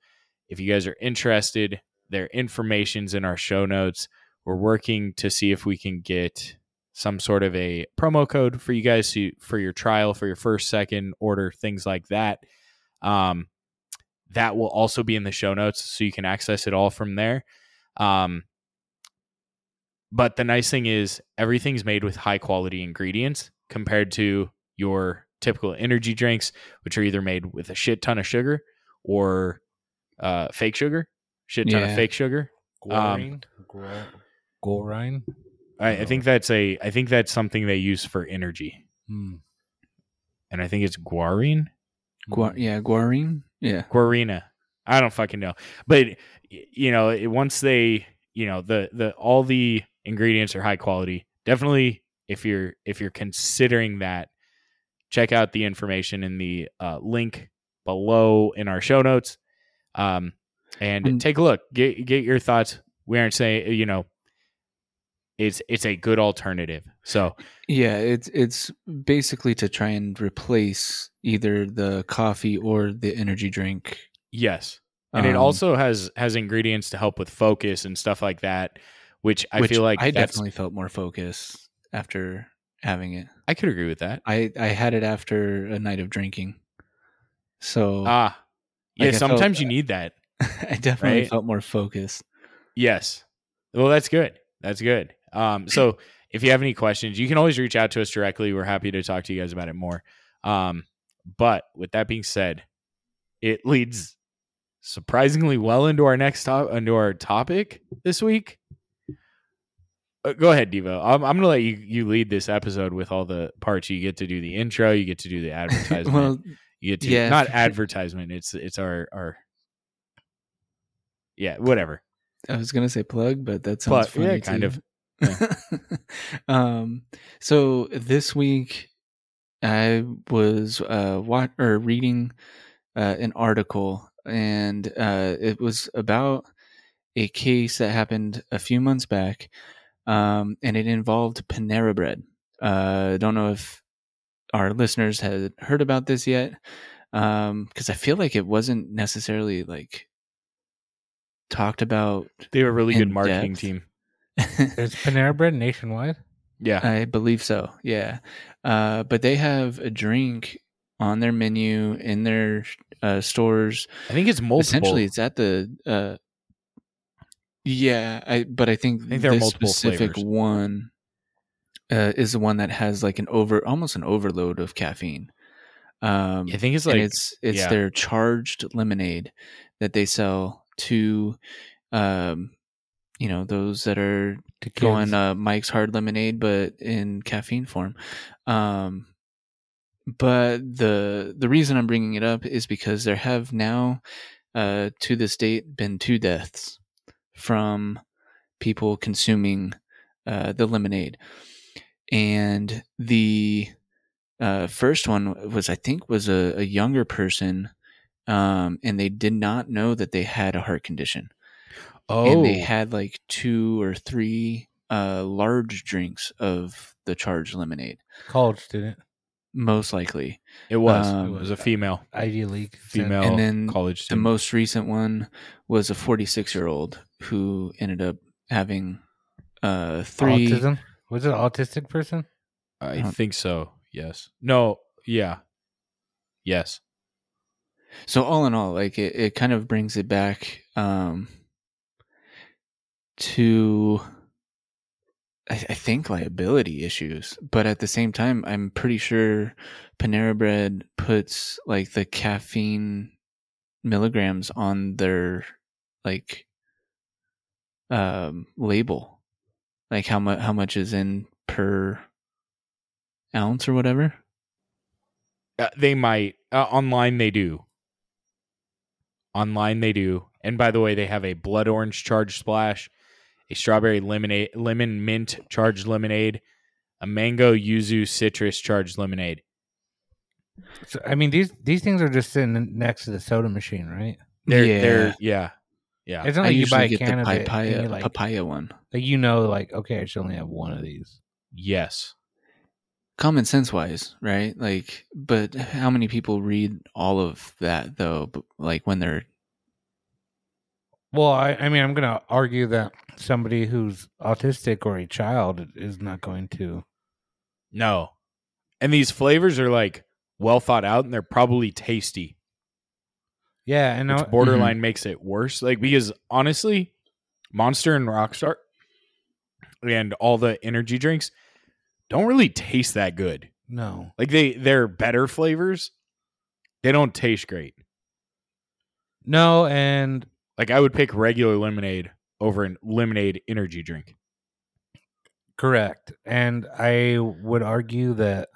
if you guys are interested their information's in our show notes. We're working to see if we can get some sort of a promo code for you guys to, for your trial for your first second order things like that. Um, that will also be in the show notes so you can access it all from there. Um, but the nice thing is everything's made with high quality ingredients compared to your typical energy drinks which are either made with a shit ton of sugar or uh, fake sugar shit ton of fake sugar Gorine, Gor- Gorine. I, I think that's a i think that's something they use for energy Hmm. and i think it's guarine Gua- yeah, guarine. Yeah, Guarina. I don't fucking know. But you know, it, once they, you know, the the all the ingredients are high quality. Definitely if you're if you're considering that, check out the information in the uh, link below in our show notes. Um and And- take a look. Get get your thoughts. We aren't saying, you know, it's it's a good alternative. So, yeah. It's it's basically to try and replace either the coffee or the energy drink. yes. And it Um, also has has ingredients to help with focus and stuff like that, which I which feel like I definitely felt more focus after having it. I could agree with that. I I had it after a night of drinking, so Ah, yeah. Like, I felt- sometimes you need that. I definitely right? felt more focused. Yes. Well, that's good. That's good. Um, so if you have any questions, you can always reach out to us directly. We're happy to talk to you guys about it more. Um, but with that being said, it leads surprisingly well into our next top into our topic this week. Uh, go ahead, Devo. I'm, I'm gonna let you you lead this episode with all the parts. You get to do the intro. You get to do the advertisement. well, you to yeah. not advertisement. It's it's our our yeah whatever. I was gonna say plug, but that sounds Plug, yeah, funny kind too. um, so this week I was uh wa- or reading uh, an article, and uh, it was about a case that happened a few months back, um, and it involved Panera Bread. Uh, I don't know if our listeners had heard about this yet, Um, because I feel like it wasn't necessarily like talked about. They have a really good marketing depth. team. Is Panera Bread nationwide? Yeah. I believe so. Yeah. Uh, but they have a drink on their menu in their uh, stores. I think it's multiple. Essentially, it's at the. Uh, yeah, I. But I think, I think there are multiple specific flavors. one uh, is the one that has like an over, almost an overload of caffeine. Um, I think it's like it's it's yeah. their charged lemonade that they sell to, um, you know, those that are To going uh, Mike's Hard Lemonade, but in caffeine form. Um, but the the reason I'm bringing it up is because there have now, uh, to this date, been two deaths from people consuming uh, the lemonade, and the uh, first one was I think was a, a younger person, um, and they did not know that they had a heart condition. Oh, and they had like two or three uh large drinks of the charged lemonade. College student, most likely. It was. um, it was a female, Ivy League female And then college the most recent one was a 46 year old who ended up having uh three Autism? Was it an autistic person? I Uh, think so. Yes. No. Yeah. Yes. so all in all like it, it kind of brings it back um to I, I think liability issues but at the same time i'm pretty sure panera bread puts like the caffeine milligrams on their like um label like how much how much is in per ounce or whatever Uh, they might uh, online. They do. Online they do. And by the way, they have a blood orange charged splash, a strawberry lemonade, lemon mint charged lemonade, a mango yuzu citrus charged lemonade. So, I mean, these these things are just sitting next to the soda machine, right? They're, Yeah. they're yeah, yeah. It's not i like you buy a get can the of it and uh, papaya you like, papaya one like you know, like okay, I should only have one of these. yes. common sense wise, right? Like, but how many people read all of that though? Like when they're Well, I, I mean, I'm going to argue that somebody who's autistic or a child is not going to. No. And these flavors are like well thought out and they're probably tasty. Yeah, and which I, borderline mm-hmm. makes it worse. Like because honestly, Monster and Rockstar and all the energy drinks don't really taste that good. no, Like they they're better flavors. They don't taste great. no, and Like I would pick regular lemonade over an lemonade energy drink. correct, and I would argue that.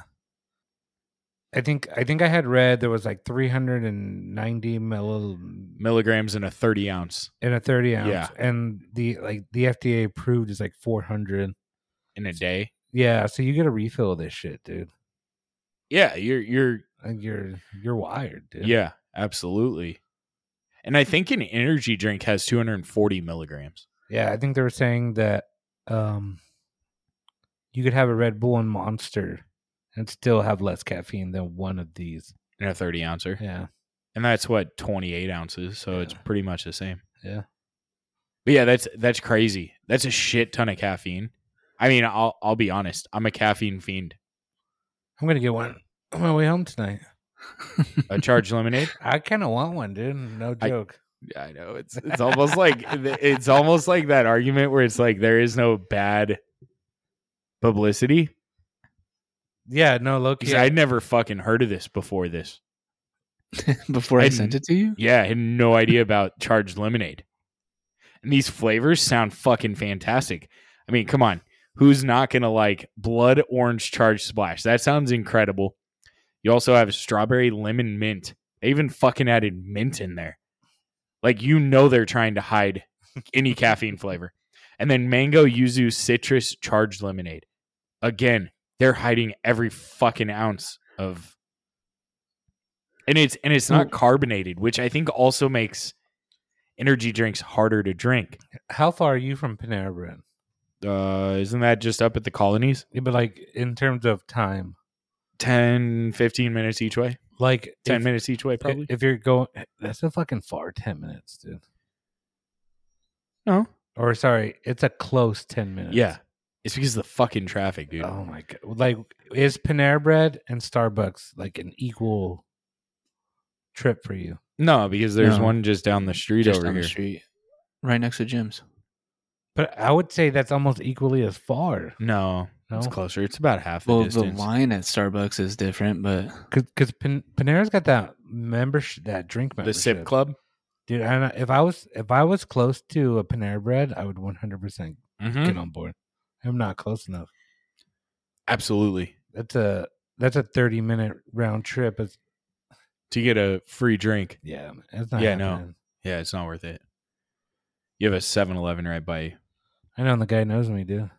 I think I think I had read there was like 390 milli Milligrams in a 30 ounce in a 30 ounce, Yeah. and the like the FDA approved is like 400. in a day. Yeah, so you get a refill of this shit, dude. Yeah, you're you're Like you're you're wired, dude. yeah, absolutely. And I think an energy drink has 240 milligrams. Yeah, I think they were saying that um you could have a Red Bull and Monster and still have less caffeine than one of these. in a 30 ouncer. Yeah. And that's what 28 ounces. So it's pretty much the same. Yeah. But yeah, that's that's crazy. That's a shit ton of caffeine. I mean, I'll I'll be honest. I'm a caffeine fiend. I'm gonna get one on my way home tonight. A charged lemonade. I kinda want one, dude. No I- joke. Yeah, I know. It's it's almost like it's almost like that argument where it's like there is no bad publicity. Yeah, no low Because key. I'd never fucking heard of this before this. before I, I sent it to you. Yeah, I had no idea about charged lemonade. And these flavors sound fucking fantastic. I mean, come on. Who's not going to like blood orange charged splash? That sounds incredible. You also have strawberry lemon mint. They even fucking added mint in there. Like, you know, they're trying to hide any caffeine flavor. And then mango yuzu citrus charged lemonade. Again, they're hiding every fucking ounce of and it's and it's not carbonated, which I think also makes energy drinks harder to drink. How far are you from Panera Bread? Uh, isn't that just up at the colonies? Yeah, but like in terms of time. 10, 15 minutes each way. like ten if, minutes each way, probably. if you're going, that's a fucking far ten minutes, dude. no, Or sorry, it's a close ten minutes. yeah, it's because of the fucking traffic, dude. Oh my god! Like, is Panera Bread and Starbucks like an equal trip for you? No, because there's No. one just down the street Just over down here. the street, right next to Jim's. But I would say that's almost equally as far. No, No, it's closer. It's about half the Well, the line at Starbucks is different, but because Pan- Panera's got that membership, that drink the membership. Sip Club. dude. And I- if I was if I was close to a Panera Bread, I would one hundred percent Mhm. get on board. I'm not close enough. Absolutely. That's a that's a thirty minute round trip. It's To get a free drink. yeah, it's not Yeah, no. Yeah, it's not worth it. You have a 7-Eleven right by you. I know and the guy knows me, dude.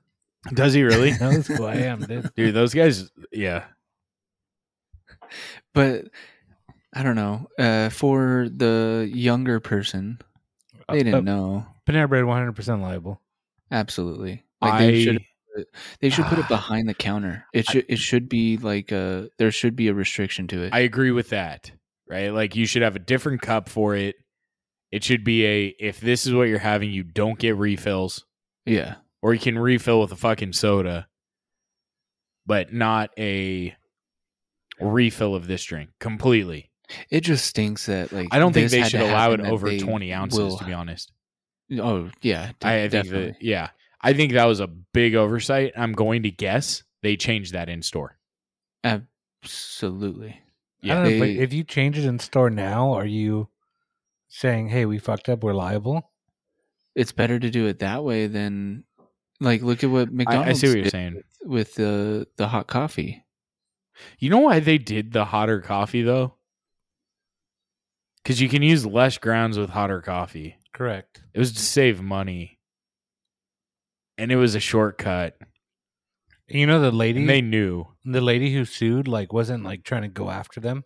Does he really? Knows who I am, dude. Dude, those guys, yeah. but I don't know. Uh, for the younger person, they Uh, didn't uh, know. Panera Bread, one hundred percent liable. Absolutely, like they should. They should put it behind the counter. It should. It should be like a. There should be a restriction to it. I agree with that. Right? Like you should have a different cup for it. It should be a if this is what you're having, you don't get refills. yeah, Or you can refill with a fucking soda. But not a refill of this drink completely. it just stinks that like. I don't think they should allow it over 20 ounces, will- to be honest. Oh yeah, de- I, I think definitely. that, yeah. I think that was a big oversight. I'm going to guess they changed that in store. Absolutely. I don't know, but They- if you change it in store now, are you saying, "Hey, we fucked up, we're liable"? It's better to do it that way than like look at what McDonald's I see what you're saying. with the the hot coffee. You know why they did the hotter coffee though? Because you can use less grounds with hotter coffee. Correct. It was to save money, and it was a shortcut. You know the lady, And they knew. the lady who sued, like, wasn't like trying to go after them.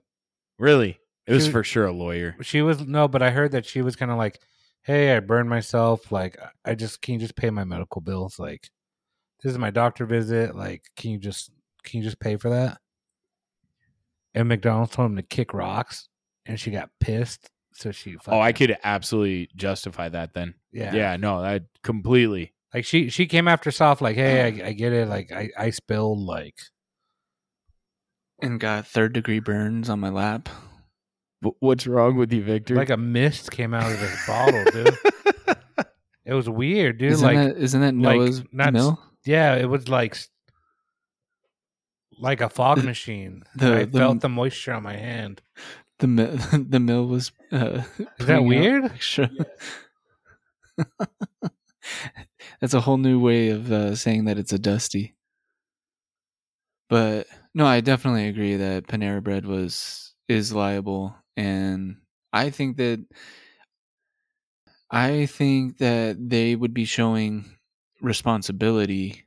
Really, it was for sure a lawyer. She was no, but I heard that she was kind of like, "Hey, I burned myself. Like, I just can you just pay my medical bills? Like, this is my doctor visit. Like, can you just can you just pay for that?" And McDonald's told him to kick rocks, and she got pissed. So she, Oh, I fucking- could absolutely justify that then. yeah, Yeah, no, I completely. Like she she came after Soft, like, "Hey, I, I get it. Like, I I spilled like." and got third degree burns on my lap. Wh- What's wrong with you, Victor? Like a mist came out of this bottle, dude. It was weird, dude. isn't like, that isn't that like, Noah's not mill? yeah, it was like s- like a fog machine. the- I the- felt the moisture on my hand. The mill, the mill was. Uh, Is that out weird? extra- That's a whole new way of uh, saying that it's a dusty. But no, I definitely agree that Panera Bread was is liable, and I think that I think that they would be showing responsibility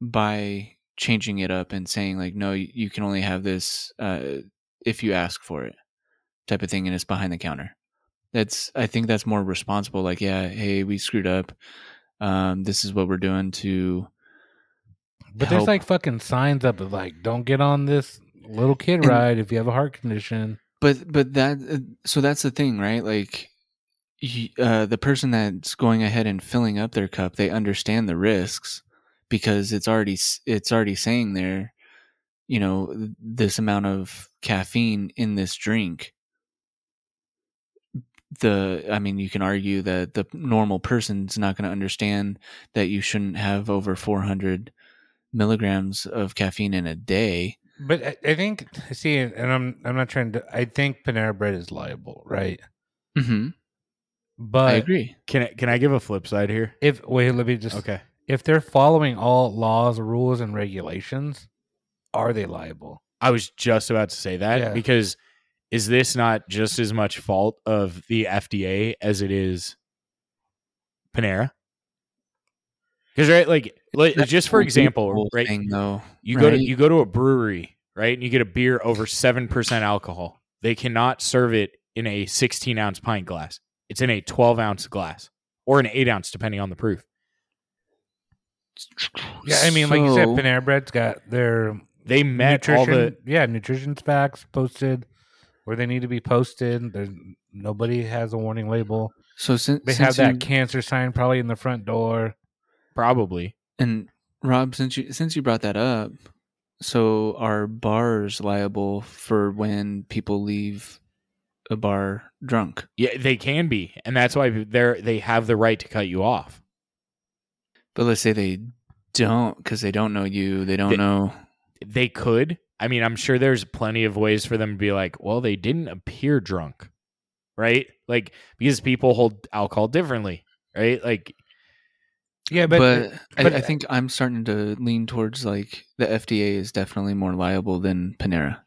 by changing it up and saying like, no, you can only have this uh, if you ask for it, type of thing, and it's behind the counter. That's I think that's more responsible. Like, yeah, hey, we screwed up. Um, this is what we're doing to But help. there's like fucking signs up of like, don't get on this little kid And- ride if you have a heart condition. but but that uh, so that's the thing right like uh the person that's going ahead and filling up their cup they understand the risks because it's already it's already saying there you know this amount of caffeine in this drink the i mean you can argue that the normal person's not going to understand that you shouldn't have over 400 milligrams of caffeine in a day But I, I think see, and I'm I'm not trying to. I think Panera Bread is liable, right? hmm But i agree can I, can I give a flip side here? if wait, let me just Okay. if they're following all laws, rules, and regulations, are they liable? I was just about to say that Yeah. because is this not just as much fault of the FDA as it is Panera? Because right, like, like just for example, right? thing, though You go to you go to a brewery, right, and you get a beer over seven percent alcohol. They cannot serve it in a sixteen ounce pint glass. It's in a twelve ounce glass or an eight ounce, depending on the proof. Yeah, I mean, like you said, Panera Bread's got their They met all nutrition. the yeah, nutrition facts posted. Where they need to be posted. There's nobody has a warning label. So since They since have that you- cancer sign probably in the front door. Probably. and Rob, since you since you brought that up, so are bars liable for when people leave a bar drunk? Yeah, they can be, and that's why they're they have the right to cut you off. But let's say they don't because they don't know you. They don't They- know. They could. I mean, I'm sure there's plenty of ways for them to be like, well, they didn't appear drunk, right? Like because people hold alcohol differently, right? Like Yeah, But, but, I, I think I'm starting to lean towards like the FDA is definitely more liable than Panera.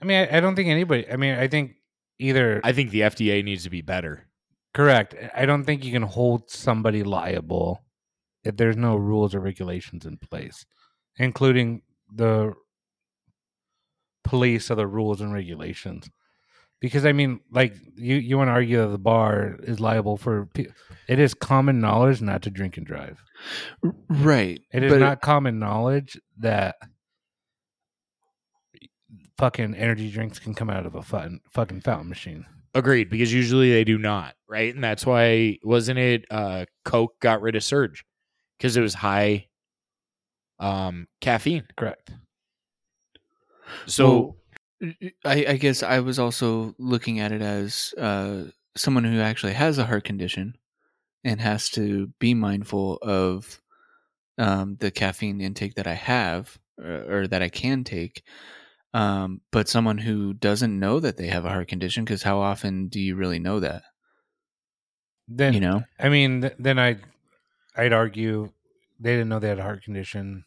I mean, I, I don't think anybody. I mean, I think either I think the FDA needs to be better. correct. I don't think you can hold somebody liable if there's no rules or regulations in place, including the police other rules and regulations. Because I mean, like you, you want to argue that the bar is liable for. pe- It is common knowledge not to drink and drive. Right. It is but not common knowledge that fucking energy drinks can come out of a fucking fucking fountain machine. Agreed, because usually they do not, right? And that's why wasn't it uh Coke got rid of Surge because it was high um caffeine. Correct. So Well, I, I guess I was also looking at it as uh, someone who actually has a heart condition and has to be mindful of um, the caffeine intake that I have or, or that I can take. Um, but someone who doesn't know that they have a heart condition, because how often do you really know that? Then you know, I mean, th- then I, I'd argue they didn't know they had a heart condition.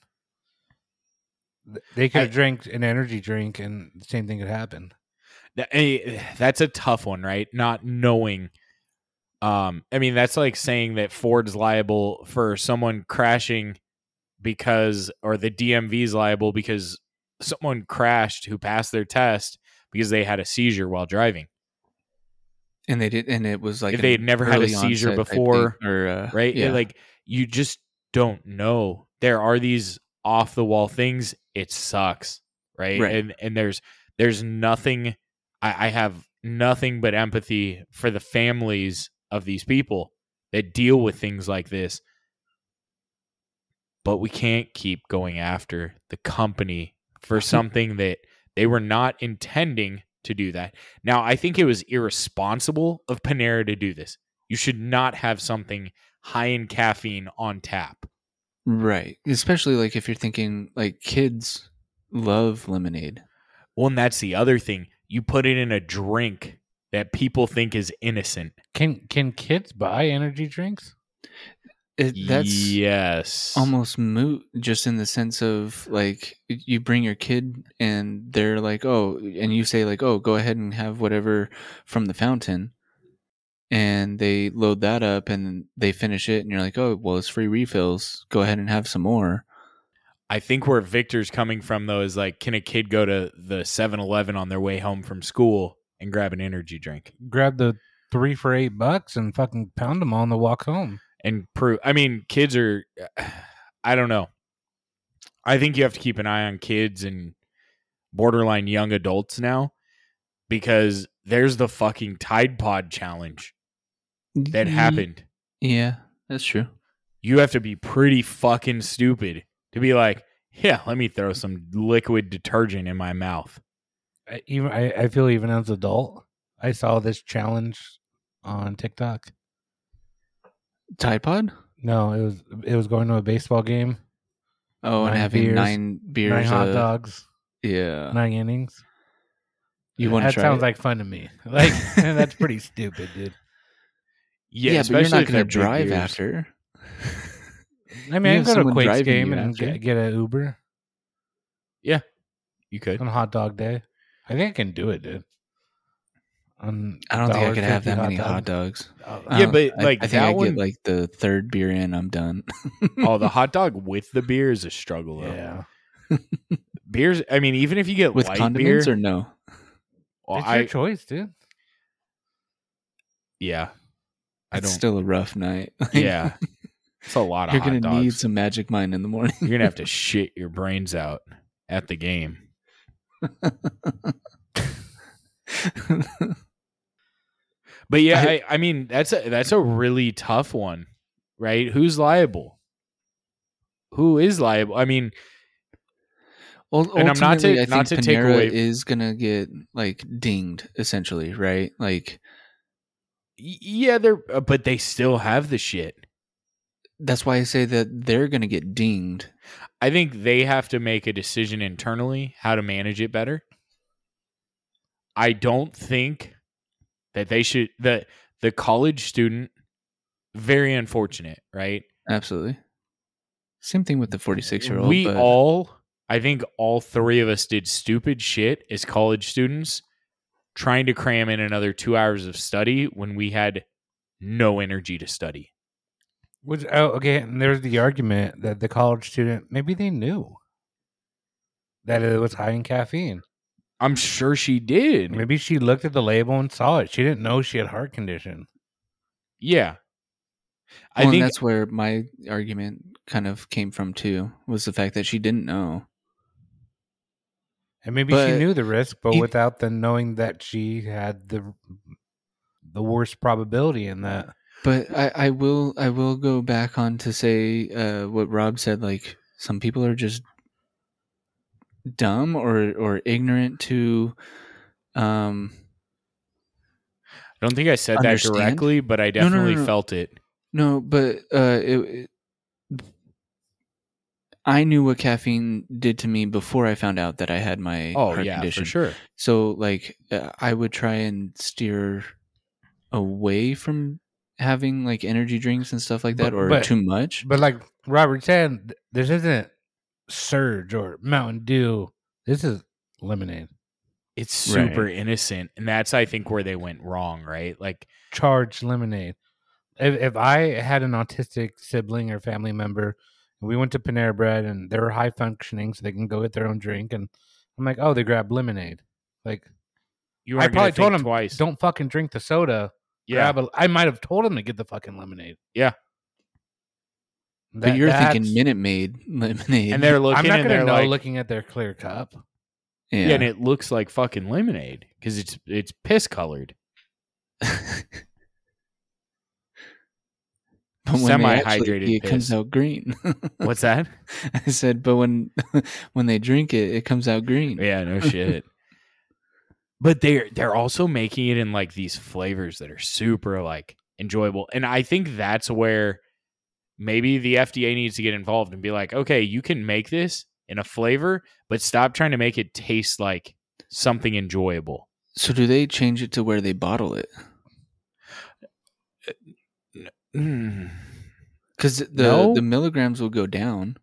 Th- They could have drank an energy drink, and the same thing could happen. That's a tough one, right? Not knowing. Um, I mean, that's like saying that Ford's liable for someone crashing because, or the DMV's liable because someone crashed who passed their test because they had a seizure while driving, and they did, and it was like If they an had never had a seizure onset thing, before, or uh, right? Yeah. Like you just don't know. There are these off the wall things. It sucks, right? Right. And and there's there's nothing. I, I have nothing but empathy for the families of these people that deal with things like this. But we can't keep going after the company for something that they were not intending to do that. Now, I think it was irresponsible of Panera to do this. You should not have something high in caffeine on tap. Right. Especially like if you're thinking like kids love lemonade. Well, and that's the other thing. You put it in a drink that people think is innocent. Can can kids buy energy drinks? It, that's yes. almost moot just in the sense of like you bring your kid and they're like, "Oh," and you say like, "Oh, go ahead and have whatever from the fountain." And they load that up and they finish it and you're like, "Oh, well, it's free refills. Go ahead and have some more." I think where Victor's coming from though is like, can a kid go to the 7-Eleven on their way home from school and grab an energy drink Grab the three for eight bucks and fucking pound them on the walk home. and prove? I mean, kids are. I don't know. I think you have to keep an eye on kids and borderline young adults now because there's the fucking Tide Pod challenge that happened. Yeah, that's true. You have to be pretty fucking stupid to be like, yeah, let me throw some liquid detergent in my mouth. I, even I, I feel even as an adult, I saw this challenge on TikTok. Tide Pod? No, it was it was going to a baseball game, Oh, and Nine having beers, nine beers. nine hot uh, dogs, Yeah. nine innings. You want to that sounds it? like fun to me. Like that's pretty stupid, dude. Yeah, but you're not going to drive beers. after. I mean, I have can go to a someone Quakes game and get, get an Uber Yeah, You could. on a hot dog day. I think I can do it, dude. On I don't think I could have $1.50 that many hot dogs. Uh, I Yeah, but, like, I, think that I one- get like the third beer in, I'm done. oh, the hot dog with the beer is a struggle. Though. yeah. Beers. I mean, even if you get with light condiments beer, or no? well, it's I your choice, dude. yeah, I It's don't. still a rough night. yeah, it's a lot of you're gonna dogs. need some Magic Mind in the morning. You're gonna have to shit your brains out at the game. But yeah, I- I, I mean that's a that's a really tough one, right? Who's liable? Who is liable? I mean, And I'm not to- not to take away- is gonna get like dinged essentially, right? Like yeah, they're uh, but they still have the shit. that's why I say that they're gonna get dinged. I think they have to make a decision internally how to manage it better. I don't think that they should the the college student very unfortunate, right? Absolutely. Same thing with the 46 year old. we but all i think all three of us did stupid shit as college students trying to cram in another two hours of study when we had no energy to study Which oh, okay, and there's the argument that the college student maybe they knew that it was high in caffeine. i'm sure she did Maybe she looked at the label and saw it. She didn't know she had heart condition. yeah i well, and think that's where my argument kind of came from too, was the fact that she didn't know. And maybe she knew the risk, but e- without the knowing that she had the the worst probability in that. But I, I will I will go back on to say uh, what Rob said. Like some people are just dumb or or ignorant to um i don't think i said that directly but i No, no, no, definitely no. felt it no but uh it, it I knew what caffeine did to me before I found out that I had my oh heart yeah condition. for sure So like uh, I would try and steer away from having like energy drinks and stuff like that But- or but- too much. But like Robert said, this isn't Surge or Mountain Dew. This is lemonade. it's super Right. innocent and that's i think where they went wrong right like Charged lemonade. If if I had an autistic sibling or family member and we went to Panera Bread and they're high functioning so they can go get their own drink and I'm like, oh, they grab lemonade. Like you I probably told them twice don't fucking drink the soda. yeah Grab a, I might have told them to get the fucking lemonade. Yeah. but you're thinking Minute Maid lemonade. and they're I'm looking not and gonna they're know like looking at their clear cup. yeah. Yeah. and it looks like fucking lemonade because it's it's piss colored. But when Semi-hydrated it comes out green. What's that? I said, but when when they drink it, it comes out green. yeah, no shit. But they're they're also making it in like these flavors that are super like enjoyable, and I think that's where maybe the FDA needs to get involved and be like, okay, you can make this in a flavor, but stop trying to make it taste like something enjoyable. So do they change it to where they bottle it? Mm. Because the No. the milligrams will go down.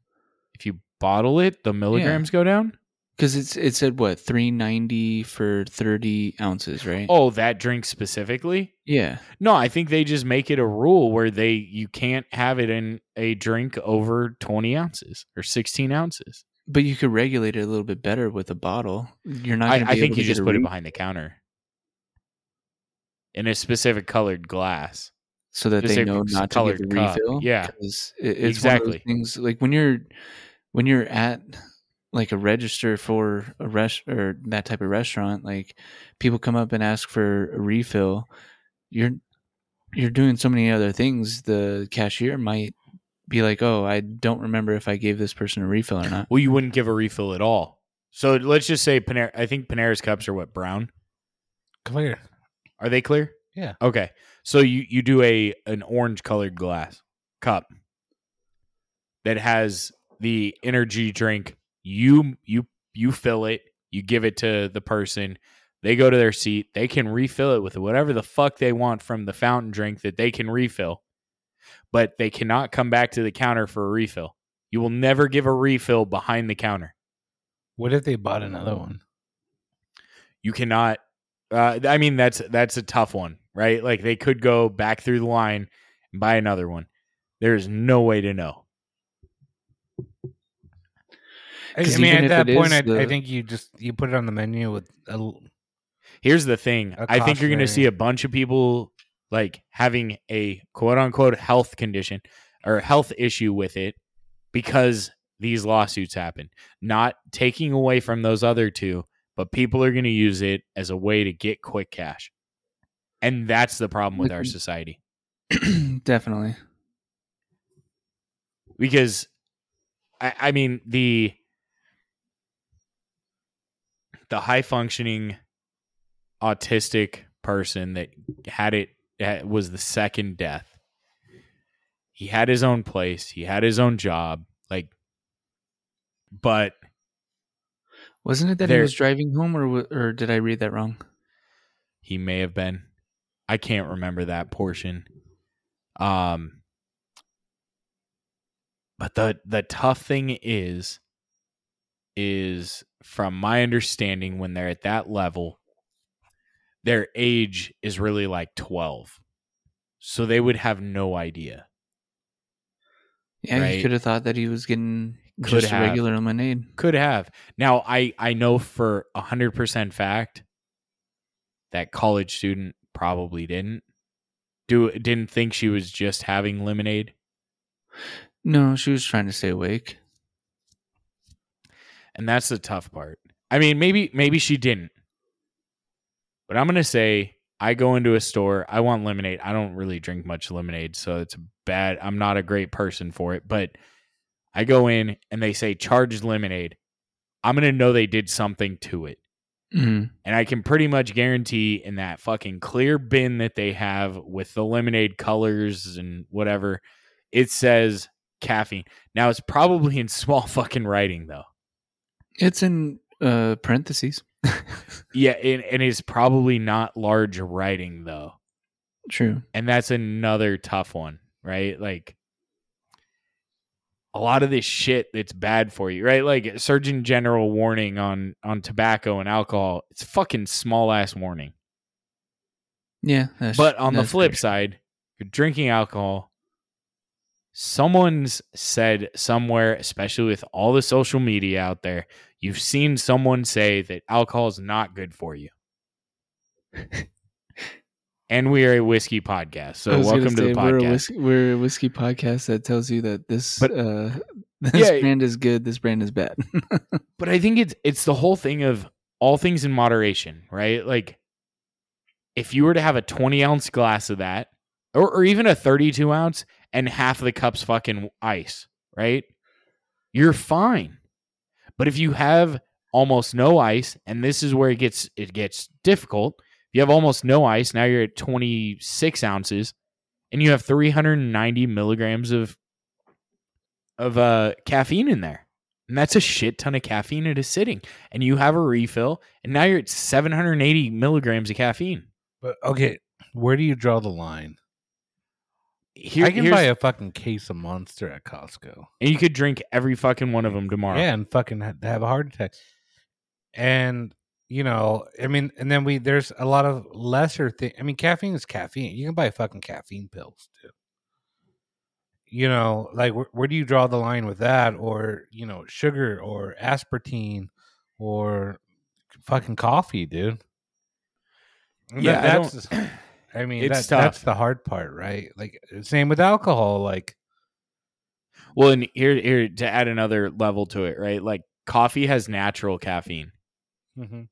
If you bottle it, the milligrams go down. Because it's it said what three ninety for thirty ounces, right? Oh, that drink specifically? yeah. No, I think they just make it a rule where they you can't have it in a drink over twenty ounces or sixteen ounces. But you could regulate it a little bit better with a bottle. You're not. I, Gonna I think able you to just a put it behind the counter in a specific colored glass. So that they know not to colored give the cup. refill. Yeah. 'Cause it, it's one of those Exactly. things like when you're when you're at like a register for a rest or that type of restaurant, like people come up and ask for a refill. You're you're doing so many other things. The cashier might be like, "Oh, I don't remember if I gave this person a refill or not." Well, you wouldn't give a refill at all. So let's just say Panera. I think Panera's cups are what brown. Clear. Are they clear? Yeah. Okay. So you you do a an orange colored glass cup that has the energy drink. You you you fill it. You give it to the person. They go to their seat. They can refill it with whatever the fuck they want from the fountain drink that they can refill. But they cannot come back to the counter for a refill. You will never give a refill behind the counter. What if they bought another one? you cannot uh, i mean that's that's a tough one right? Like they could go back through the line and buy another one. There's no way to know. I, I 'Cause mean, at that point, is I, I think you just you put it on the menu with a, l- here's the thing. A i think you're going to see a bunch of people like having a quote unquote health condition or health issue with it because these lawsuits happen not taking away from those other two but people are going to use it as a way to get quick cash. And that's the problem with our society. Definitely. because I, I mean the the high functioning autistic person that had it was the second death he had his own place he had his own job like but Wasn't it that There- he was driving home, or or did I read that wrong? he may have been i can't remember that portion um but the the tough thing is is from my understanding when they're at that level their age is really like 12 so they would have no idea Yeah, Right. you could have thought that he was getting Could just have. regular lemonade. could have now i i know for a 100% fact that college student probably didn't do didn't think she was just having lemonade No, she was trying to stay awake. and that's the tough part. I mean, maybe maybe she didn't, but I'm gonna say I go into a store. I want lemonade. I don't really drink much lemonade, so it's bad. I'm not a great person for it, but I go in and they say charged lemonade. I'm gonna know they did something to it, hmm and I can pretty much guarantee in that fucking clear bin that they have with the lemonade colors and whatever, it says caffeine. Now it's probably in small fucking writing though. It's in uh, parentheses. Yeah, and, and it's probably not large writing though. True. And that's another tough one, right? Like a lot of this shit that's bad for you, right? Like Surgeon General warning on on tobacco and alcohol. It's fucking small ass warning. Yeah. But on the flip fair. side, you're drinking alcohol. Someone's said somewhere, especially with all the social media out there, you've seen someone say that alcohol is not good for you. and we are a whiskey podcast, so welcome to the say, We're a, podcast. whiskey, we're a whiskey podcast that tells you that this But- uh, this Yeah. brand is good, this brand is bad. But I think it's it's the whole thing of all things in moderation, right? Like if you were to have a 20 ounce glass of that, or, or even a 32 ounce and half of the cup's fucking ice, right? You're fine. But if you have almost no ice, and this is where it gets it gets difficult. You have almost no ice, now you're at 26 ounces, and you have 390 milligrams of of uh caffeine in there. And that's a shit ton of caffeine at a sitting. And you have a refill, and now you're at 780 milligrams of caffeine. But okay, where do you draw the line? Here, I can buy a fucking case of Monster at Costco. and you could drink every fucking one of them tomorrow. Yeah, and fucking have a heart attack. And you know, I mean, and then we there's a lot of lesser thing. I mean, caffeine is caffeine. You can buy fucking caffeine pills too. You know, like where, where do you draw the line with that, or you know, sugar, or aspartame, or fucking coffee, dude? And Yeah, that- that's. I mean, It's that, that's the hard part, right? Like same with alcohol. Like, Well, and here, here to add another level to it, right? Like coffee has natural caffeine. mhm.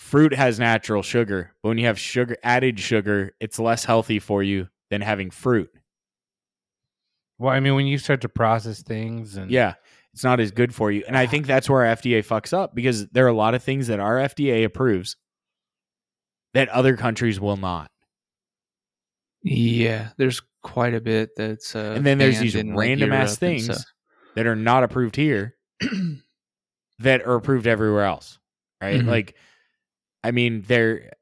Fruit has natural sugar, but when you have sugar added sugar, it's less healthy for you than having fruit. well, I mean, when you start to process things, and Yeah, it's not as good for you. And I think that's where our FDA fucks up because there are a lot of things that our FDA approves that other countries will not. yeah, there's quite a bit that's uh, and then there's these in, like, random ass things stuff. that are not approved here that are approved everywhere else. Right? Mhm. Like I mean, there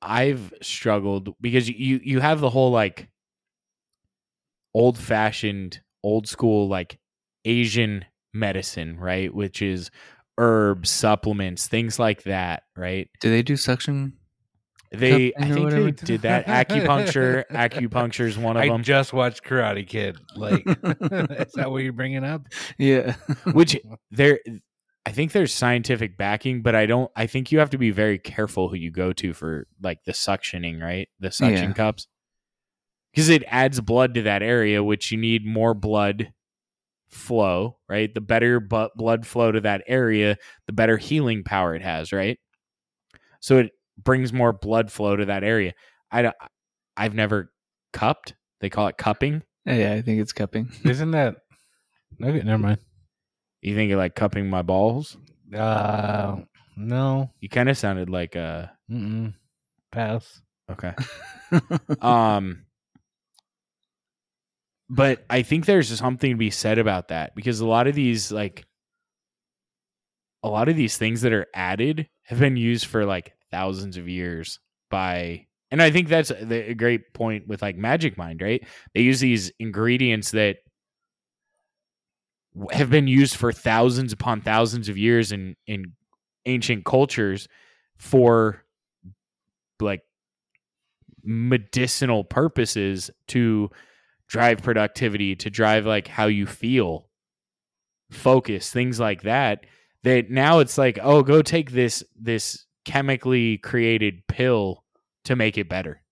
I've struggled because you you have the whole like old fashioned, old school like Asian medicine, right? Which is herbs, supplements, things like that, right? Do they do suction? They I think they did that. Acupuncture, acupuncture is one of I them. just watched Karate Kid. Like, is that what you're bringing up? Yeah. Which there I think there's scientific backing, but I don't I think you have to be very careful who you go to for like the suctioning, right? The suction Yeah. cups. Because it adds blood to that area, which you need more blood flow, right? The better bu- blood flow to that area, the better healing power it has, right? So it brings more blood flow to that area. I don't- I've never cupped. They call it cupping. Yeah, I think it's cupping. Isn't that okay? Never mind. You think of like cupping my balls? Uh, no. You kind of sounded like a Mm-mm. Pass. okay. um but I think there's something to be said about that because a lot of these like a lot of these things that are added have been used for like thousands of years by and I think that's a great point with like Magic Mind, right? They use these ingredients that have been used for thousands upon thousands of years in in ancient cultures for like medicinal purposes to drive productivity, to drive like how you feel, focus, things like that. That now it's like, oh, go take this this chemically created pill to make it better.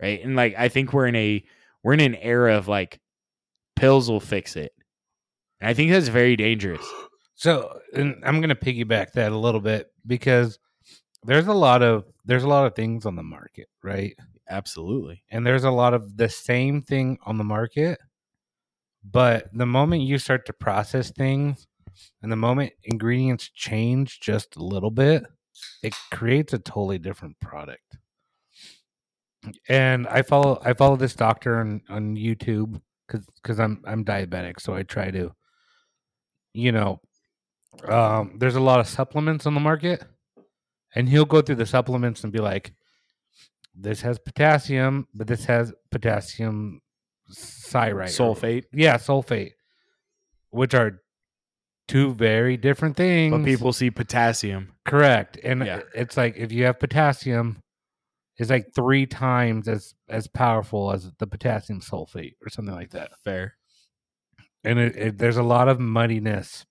Right? And like I think we're in a we're in an era of like pills will fix it. And I think that's very dangerous. So, and I'm going to piggyback that a little bit because there's a lot of there's a lot of things on the market, right? Absolutely. And there's a lot of the same thing on the market, but the moment you start to process things and the moment ingredients change just a little bit, it creates a totally different product. And I follow I follow this doctor on on YouTube cuz cuz I'm I'm diabetic, so I try to you know um there's a lot of supplements on the market and he'll go through the supplements and be like this has potassium, but this has potassium citrate. Sulfate. yeah, sulfate, which are two very different things. But people see potassium. correct, and Yeah. it's like if you have potassium, it's like three times as as powerful as the potassium sulfate or something like that. Fair. And it, it, there's a lot of muddiness.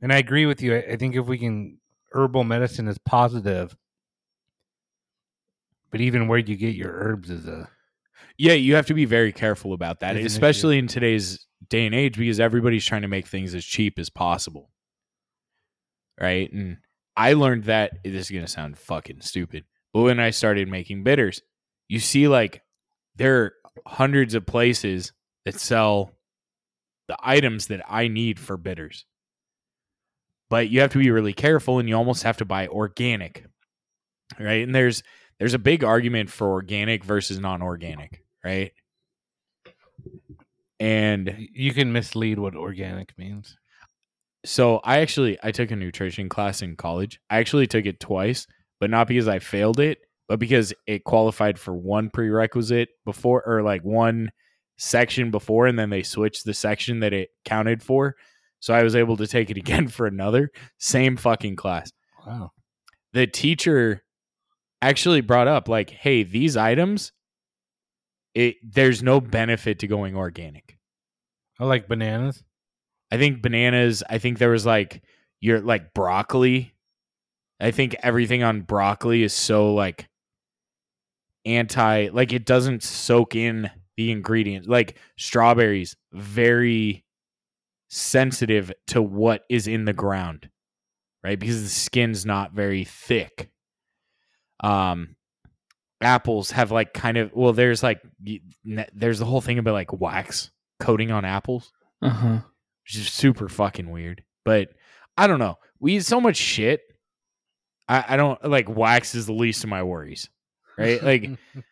And I agree with you. I, I think if we can, herbal medicine is positive, but even where you get your herbs is a Yeah, you have to be very careful about that, especially in today's day and age because everybody's trying to make things as cheap as possible. Right? And I learned that this is going to sound fucking stupid, but when I started making bitters, you see like there are hundreds of places that sell the items that I need for bitters. But you have to be really careful and you almost have to buy organic. Right? And there's there's a big argument for organic versus non-organic, right? And you can mislead what organic means. so I actually I took a nutrition class in college. I actually took it twice, but not because I failed it, but because it qualified for one prerequisite before or like one section before and then they switched the section that it counted for. So I was able to take it again for another same fucking class. Wow. the teacher actually brought up like hey these items it there's no benefit to going organic I like bananas. i think bananas i think there was like your like broccoli i think everything on broccoli is so like anti like it doesn't soak in the ingredients like strawberries very sensitive to what is in the ground right? Because the skin's not very thick. Um apples have like kind of well there's like there's the whole thing about like wax coating on apples Uh huh. which is super fucking weird but i don't know. We eat so much shit i, I don't like wax is the least of my worries right? Like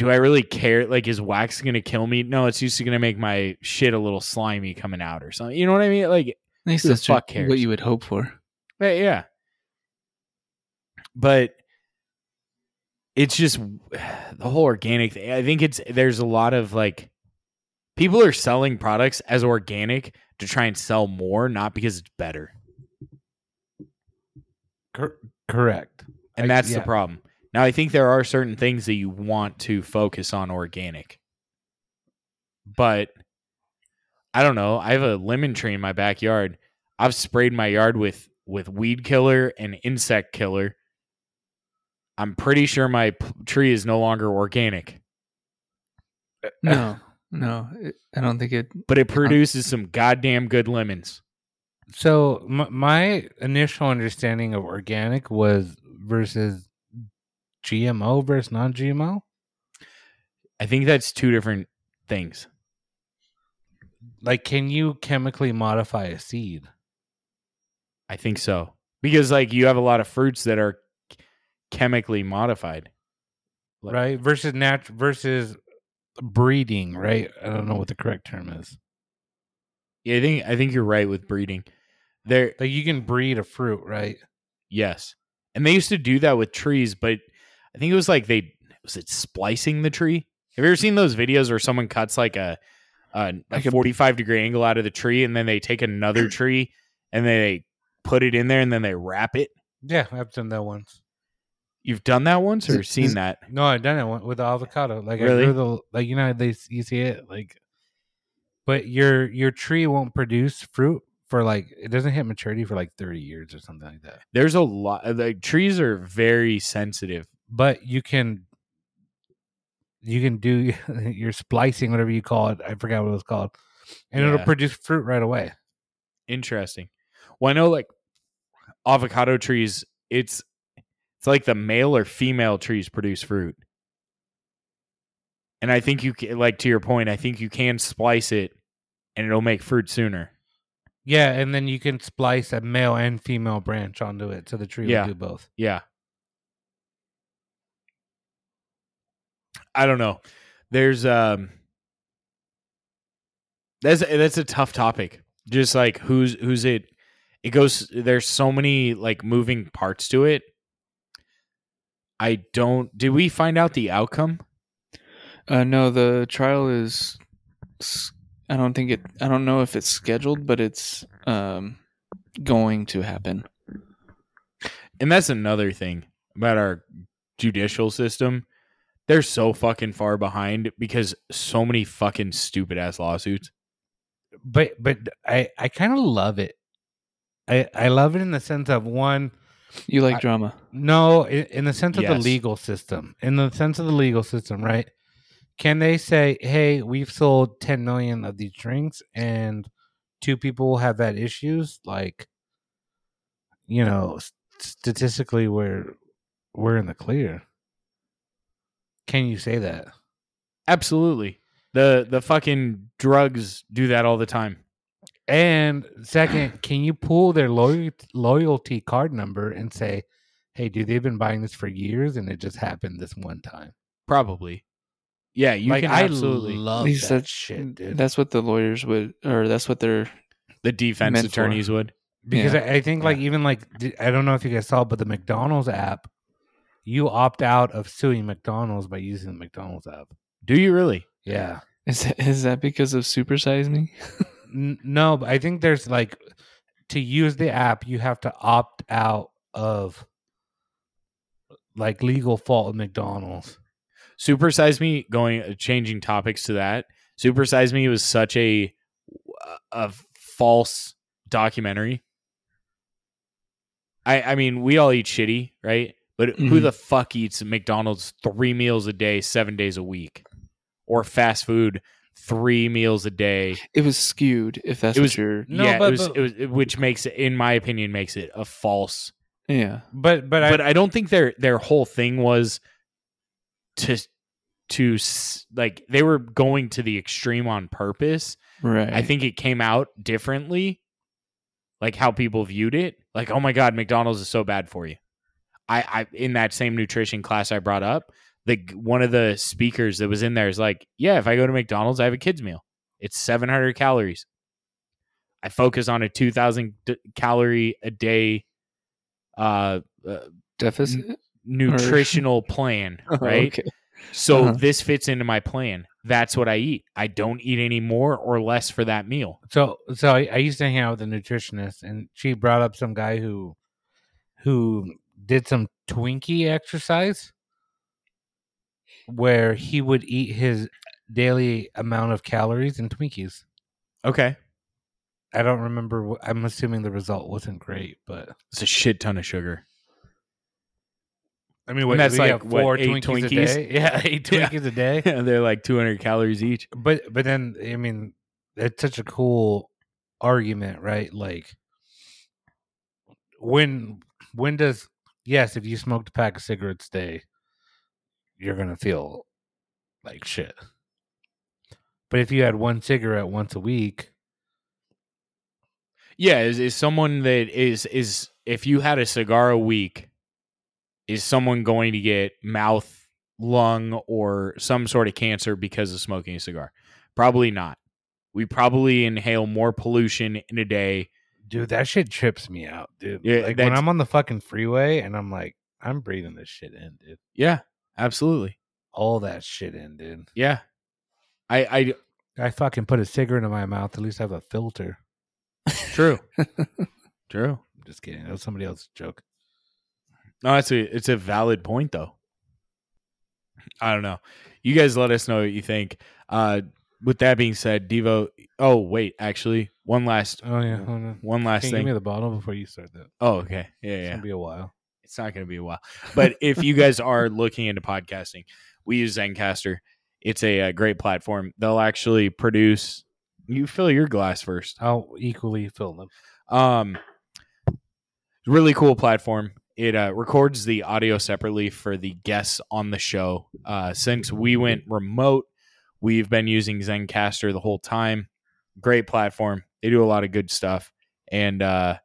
do I really care? Like, is wax gonna kill me? No, it's just gonna make my shit a little slimy coming out or something. You know what I mean? Like, At least Who the fuck what- cares? what you would hope for. eh, yeah. But it's just the whole organic thing. I think it's there's a lot of like people are selling products as organic to try and sell more, not because it's better. Cor- correct. And I- that's the problem. Now, I think there are certain things that you want to focus on organic. But I don't know. I have a lemon tree in my backyard. I've sprayed my yard with with weed killer and insect killer. I'm pretty sure my p- tree is no longer organic. No, No, I don't think it. but it um, produces some goddamn good lemons. So m- my initial understanding of organic was versus GMO versus non-GMO. I think that's two different things. Like, can you chemically modify a seed? I think so. Because like you have a lot of fruits that are chemically modified. Like- right versus natural, versus breeding right i don't know what the correct term is Yeah, I think I think you're right with breeding. There like you can breed a fruit right yes. And they used to do that with trees, but I think it was like they was it splicing the tree? Have you ever seen those videos where someone cuts like a a, a a- 45 degree angle out of the tree and then they take another tree and they put it in there and then they wrap it? yeah i've done that once You've done that once or seen that? no i've done it one- with avocado like Really? I the like you know they you see it like but your your tree won't produce fruit for like it doesn't hit maturity for like 30 years or something like that There's a lot like trees are very sensitive. But you can you can do your splicing whatever you call it i forgot what it was called and it'll produce fruit right away Interesting. Well, I know like avocado trees, it's it's like the male or female trees produce fruit. And I think you can, like to your point, I think you can splice it and it'll make fruit sooner. Yeah, and then you can splice a male and female branch onto it, so the tree Yeah. will do both. Yeah. I don't know. There's um that's that's a tough topic. Just like who's who's it it goes there's so many like moving parts to it. I don't did we find out the outcome? Uh, no, the trial is. s- I don't think it. I don't know if it's scheduled, but it's um going to happen. And that's another thing about our judicial system. They're so fucking far behind because so many fucking stupid ass lawsuits. But but I I kind of love it. I I love it in the sense of one. You like I- drama? No, in, in the sense of the legal system. In the sense of the legal system, right? Can they say, "Hey, we've sold 10 million of these drinks and two people have had issues?" Like you know, statistically we're we're in the clear. Can you say that? Absolutely. The the fucking drugs do that all the time. And second, can you pull their loyalty loyalty card number and say, "Hey, dude, they've been buying this for years, and it just happened this one time." Probably. Yeah, you like can I absolutely. love At least that that's shit, dude. That's what the lawyers would, or that's what they're. the defense meant for. attorneys would. because yeah. I, I think like even like I don't know if you guys saw, but the McDonald's app, you opt out of suing McDonald's by using the McDonald's app. Do you really? Yeah. Is that, is that because of Supersize Me? N- no, but I think there's like to use the app, you have to opt out of like legal fault of McDonald's. Supersize Me going uh, changing topics to that. Supersize Me was such a a false documentary. I I mean, we all eat shitty, right? But who Mhm. the fuck eats McDonald's 3 meals a day, 7 days a week? Or fast food 3 meals a day? It was skewed. If that's It what was- you're. No, yeah, but- it was but- it was which makes it in my opinion makes it a false Yeah. But but, but I, I don't think their their whole thing was to to like they were going to the extreme on purpose. Right. I think it came out differently, like how people viewed it. Like, oh my god, McDonald's is so bad for you. I, I in that same nutrition class I brought up, the one of the speakers that was in there is like, yeah, if I go to McDonald's, I have a kids meal. It's 700 calories. I focus on a 2,000 d- calorie a day uh, uh deficit. nutritional plan, Oh, right? okay. So Uh-huh. this fits into my plan. That's what I eat. I don't eat any more or less for that meal. so so I, I used to hang out with a nutritionist, and she brought up some guy who who did some Twinkie exercise, where he would eat his daily amount of calories in Twinkies. Okay. I don't remember. I'm assuming the result wasn't great, but It's a shit ton of sugar. I mean, what, that's like, have what, four eight Twinkies, a day. Yeah, eight Yeah. Twinkies a day. They're like 200 calories each. But but then I mean, it's such a cool argument, right? Like when when does yes, if you smoked a pack of cigarettes a day, you're gonna feel like shit. But if you had one cigarette once a week, Yeah, is, is someone that is is if you had a cigar a week, is someone going to get mouth, lung, or some sort of cancer because of smoking a cigar? Probably not. We probably inhale more pollution in a day. Dude, that shit trips me out, dude. Yeah, like when I'm on the fucking freeway and I'm like, I'm breathing this shit in, dude. Yeah, absolutely. All that shit in, dude. Yeah, I I I fucking put a cigarette in my mouth. At least I have a filter. true, true. I'm just kidding. That was somebody else's joke. No, it's a it's a valid point though. I don't know. You guys let us know what you think. Uh with that being said, Devo oh wait, actually, one last Oh yeah, hold on. one last Can you give thing. me the bottle before you start that? oh, okay. Yeah, It's yeah. gonna be a while. It's not gonna be a while. But if you guys are looking into podcasting, we use Zencastr. It's a, uh great platform. They'll actually produce you fill your glass first. I'll equally fill them. Um, really cool platform. It uh, records the audio separately for the guests on the show. Uh, since we went remote, we've been using Zencastr the whole time. Great platform. They do a lot of good stuff, and uh,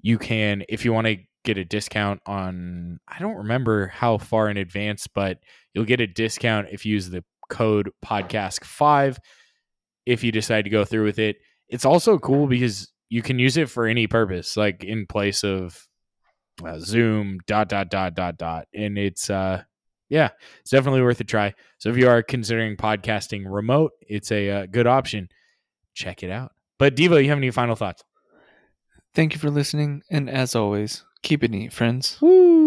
you can if you want to get a discount on. I don't remember how far in advance, but you'll get a discount if you use the code podcask five. If you decide to go through with it, it's also cool because you can use it for any purpose, like in place of uh, Zoom, dot, dot, dot, dot, dot. And it's, uh, yeah, it's definitely worth a try. So if you are considering podcasting remote, it's a uh, good option. Check it out. But Devo, you have any final thoughts? Thank you for listening, and as always, keep it neat, friends. Woo!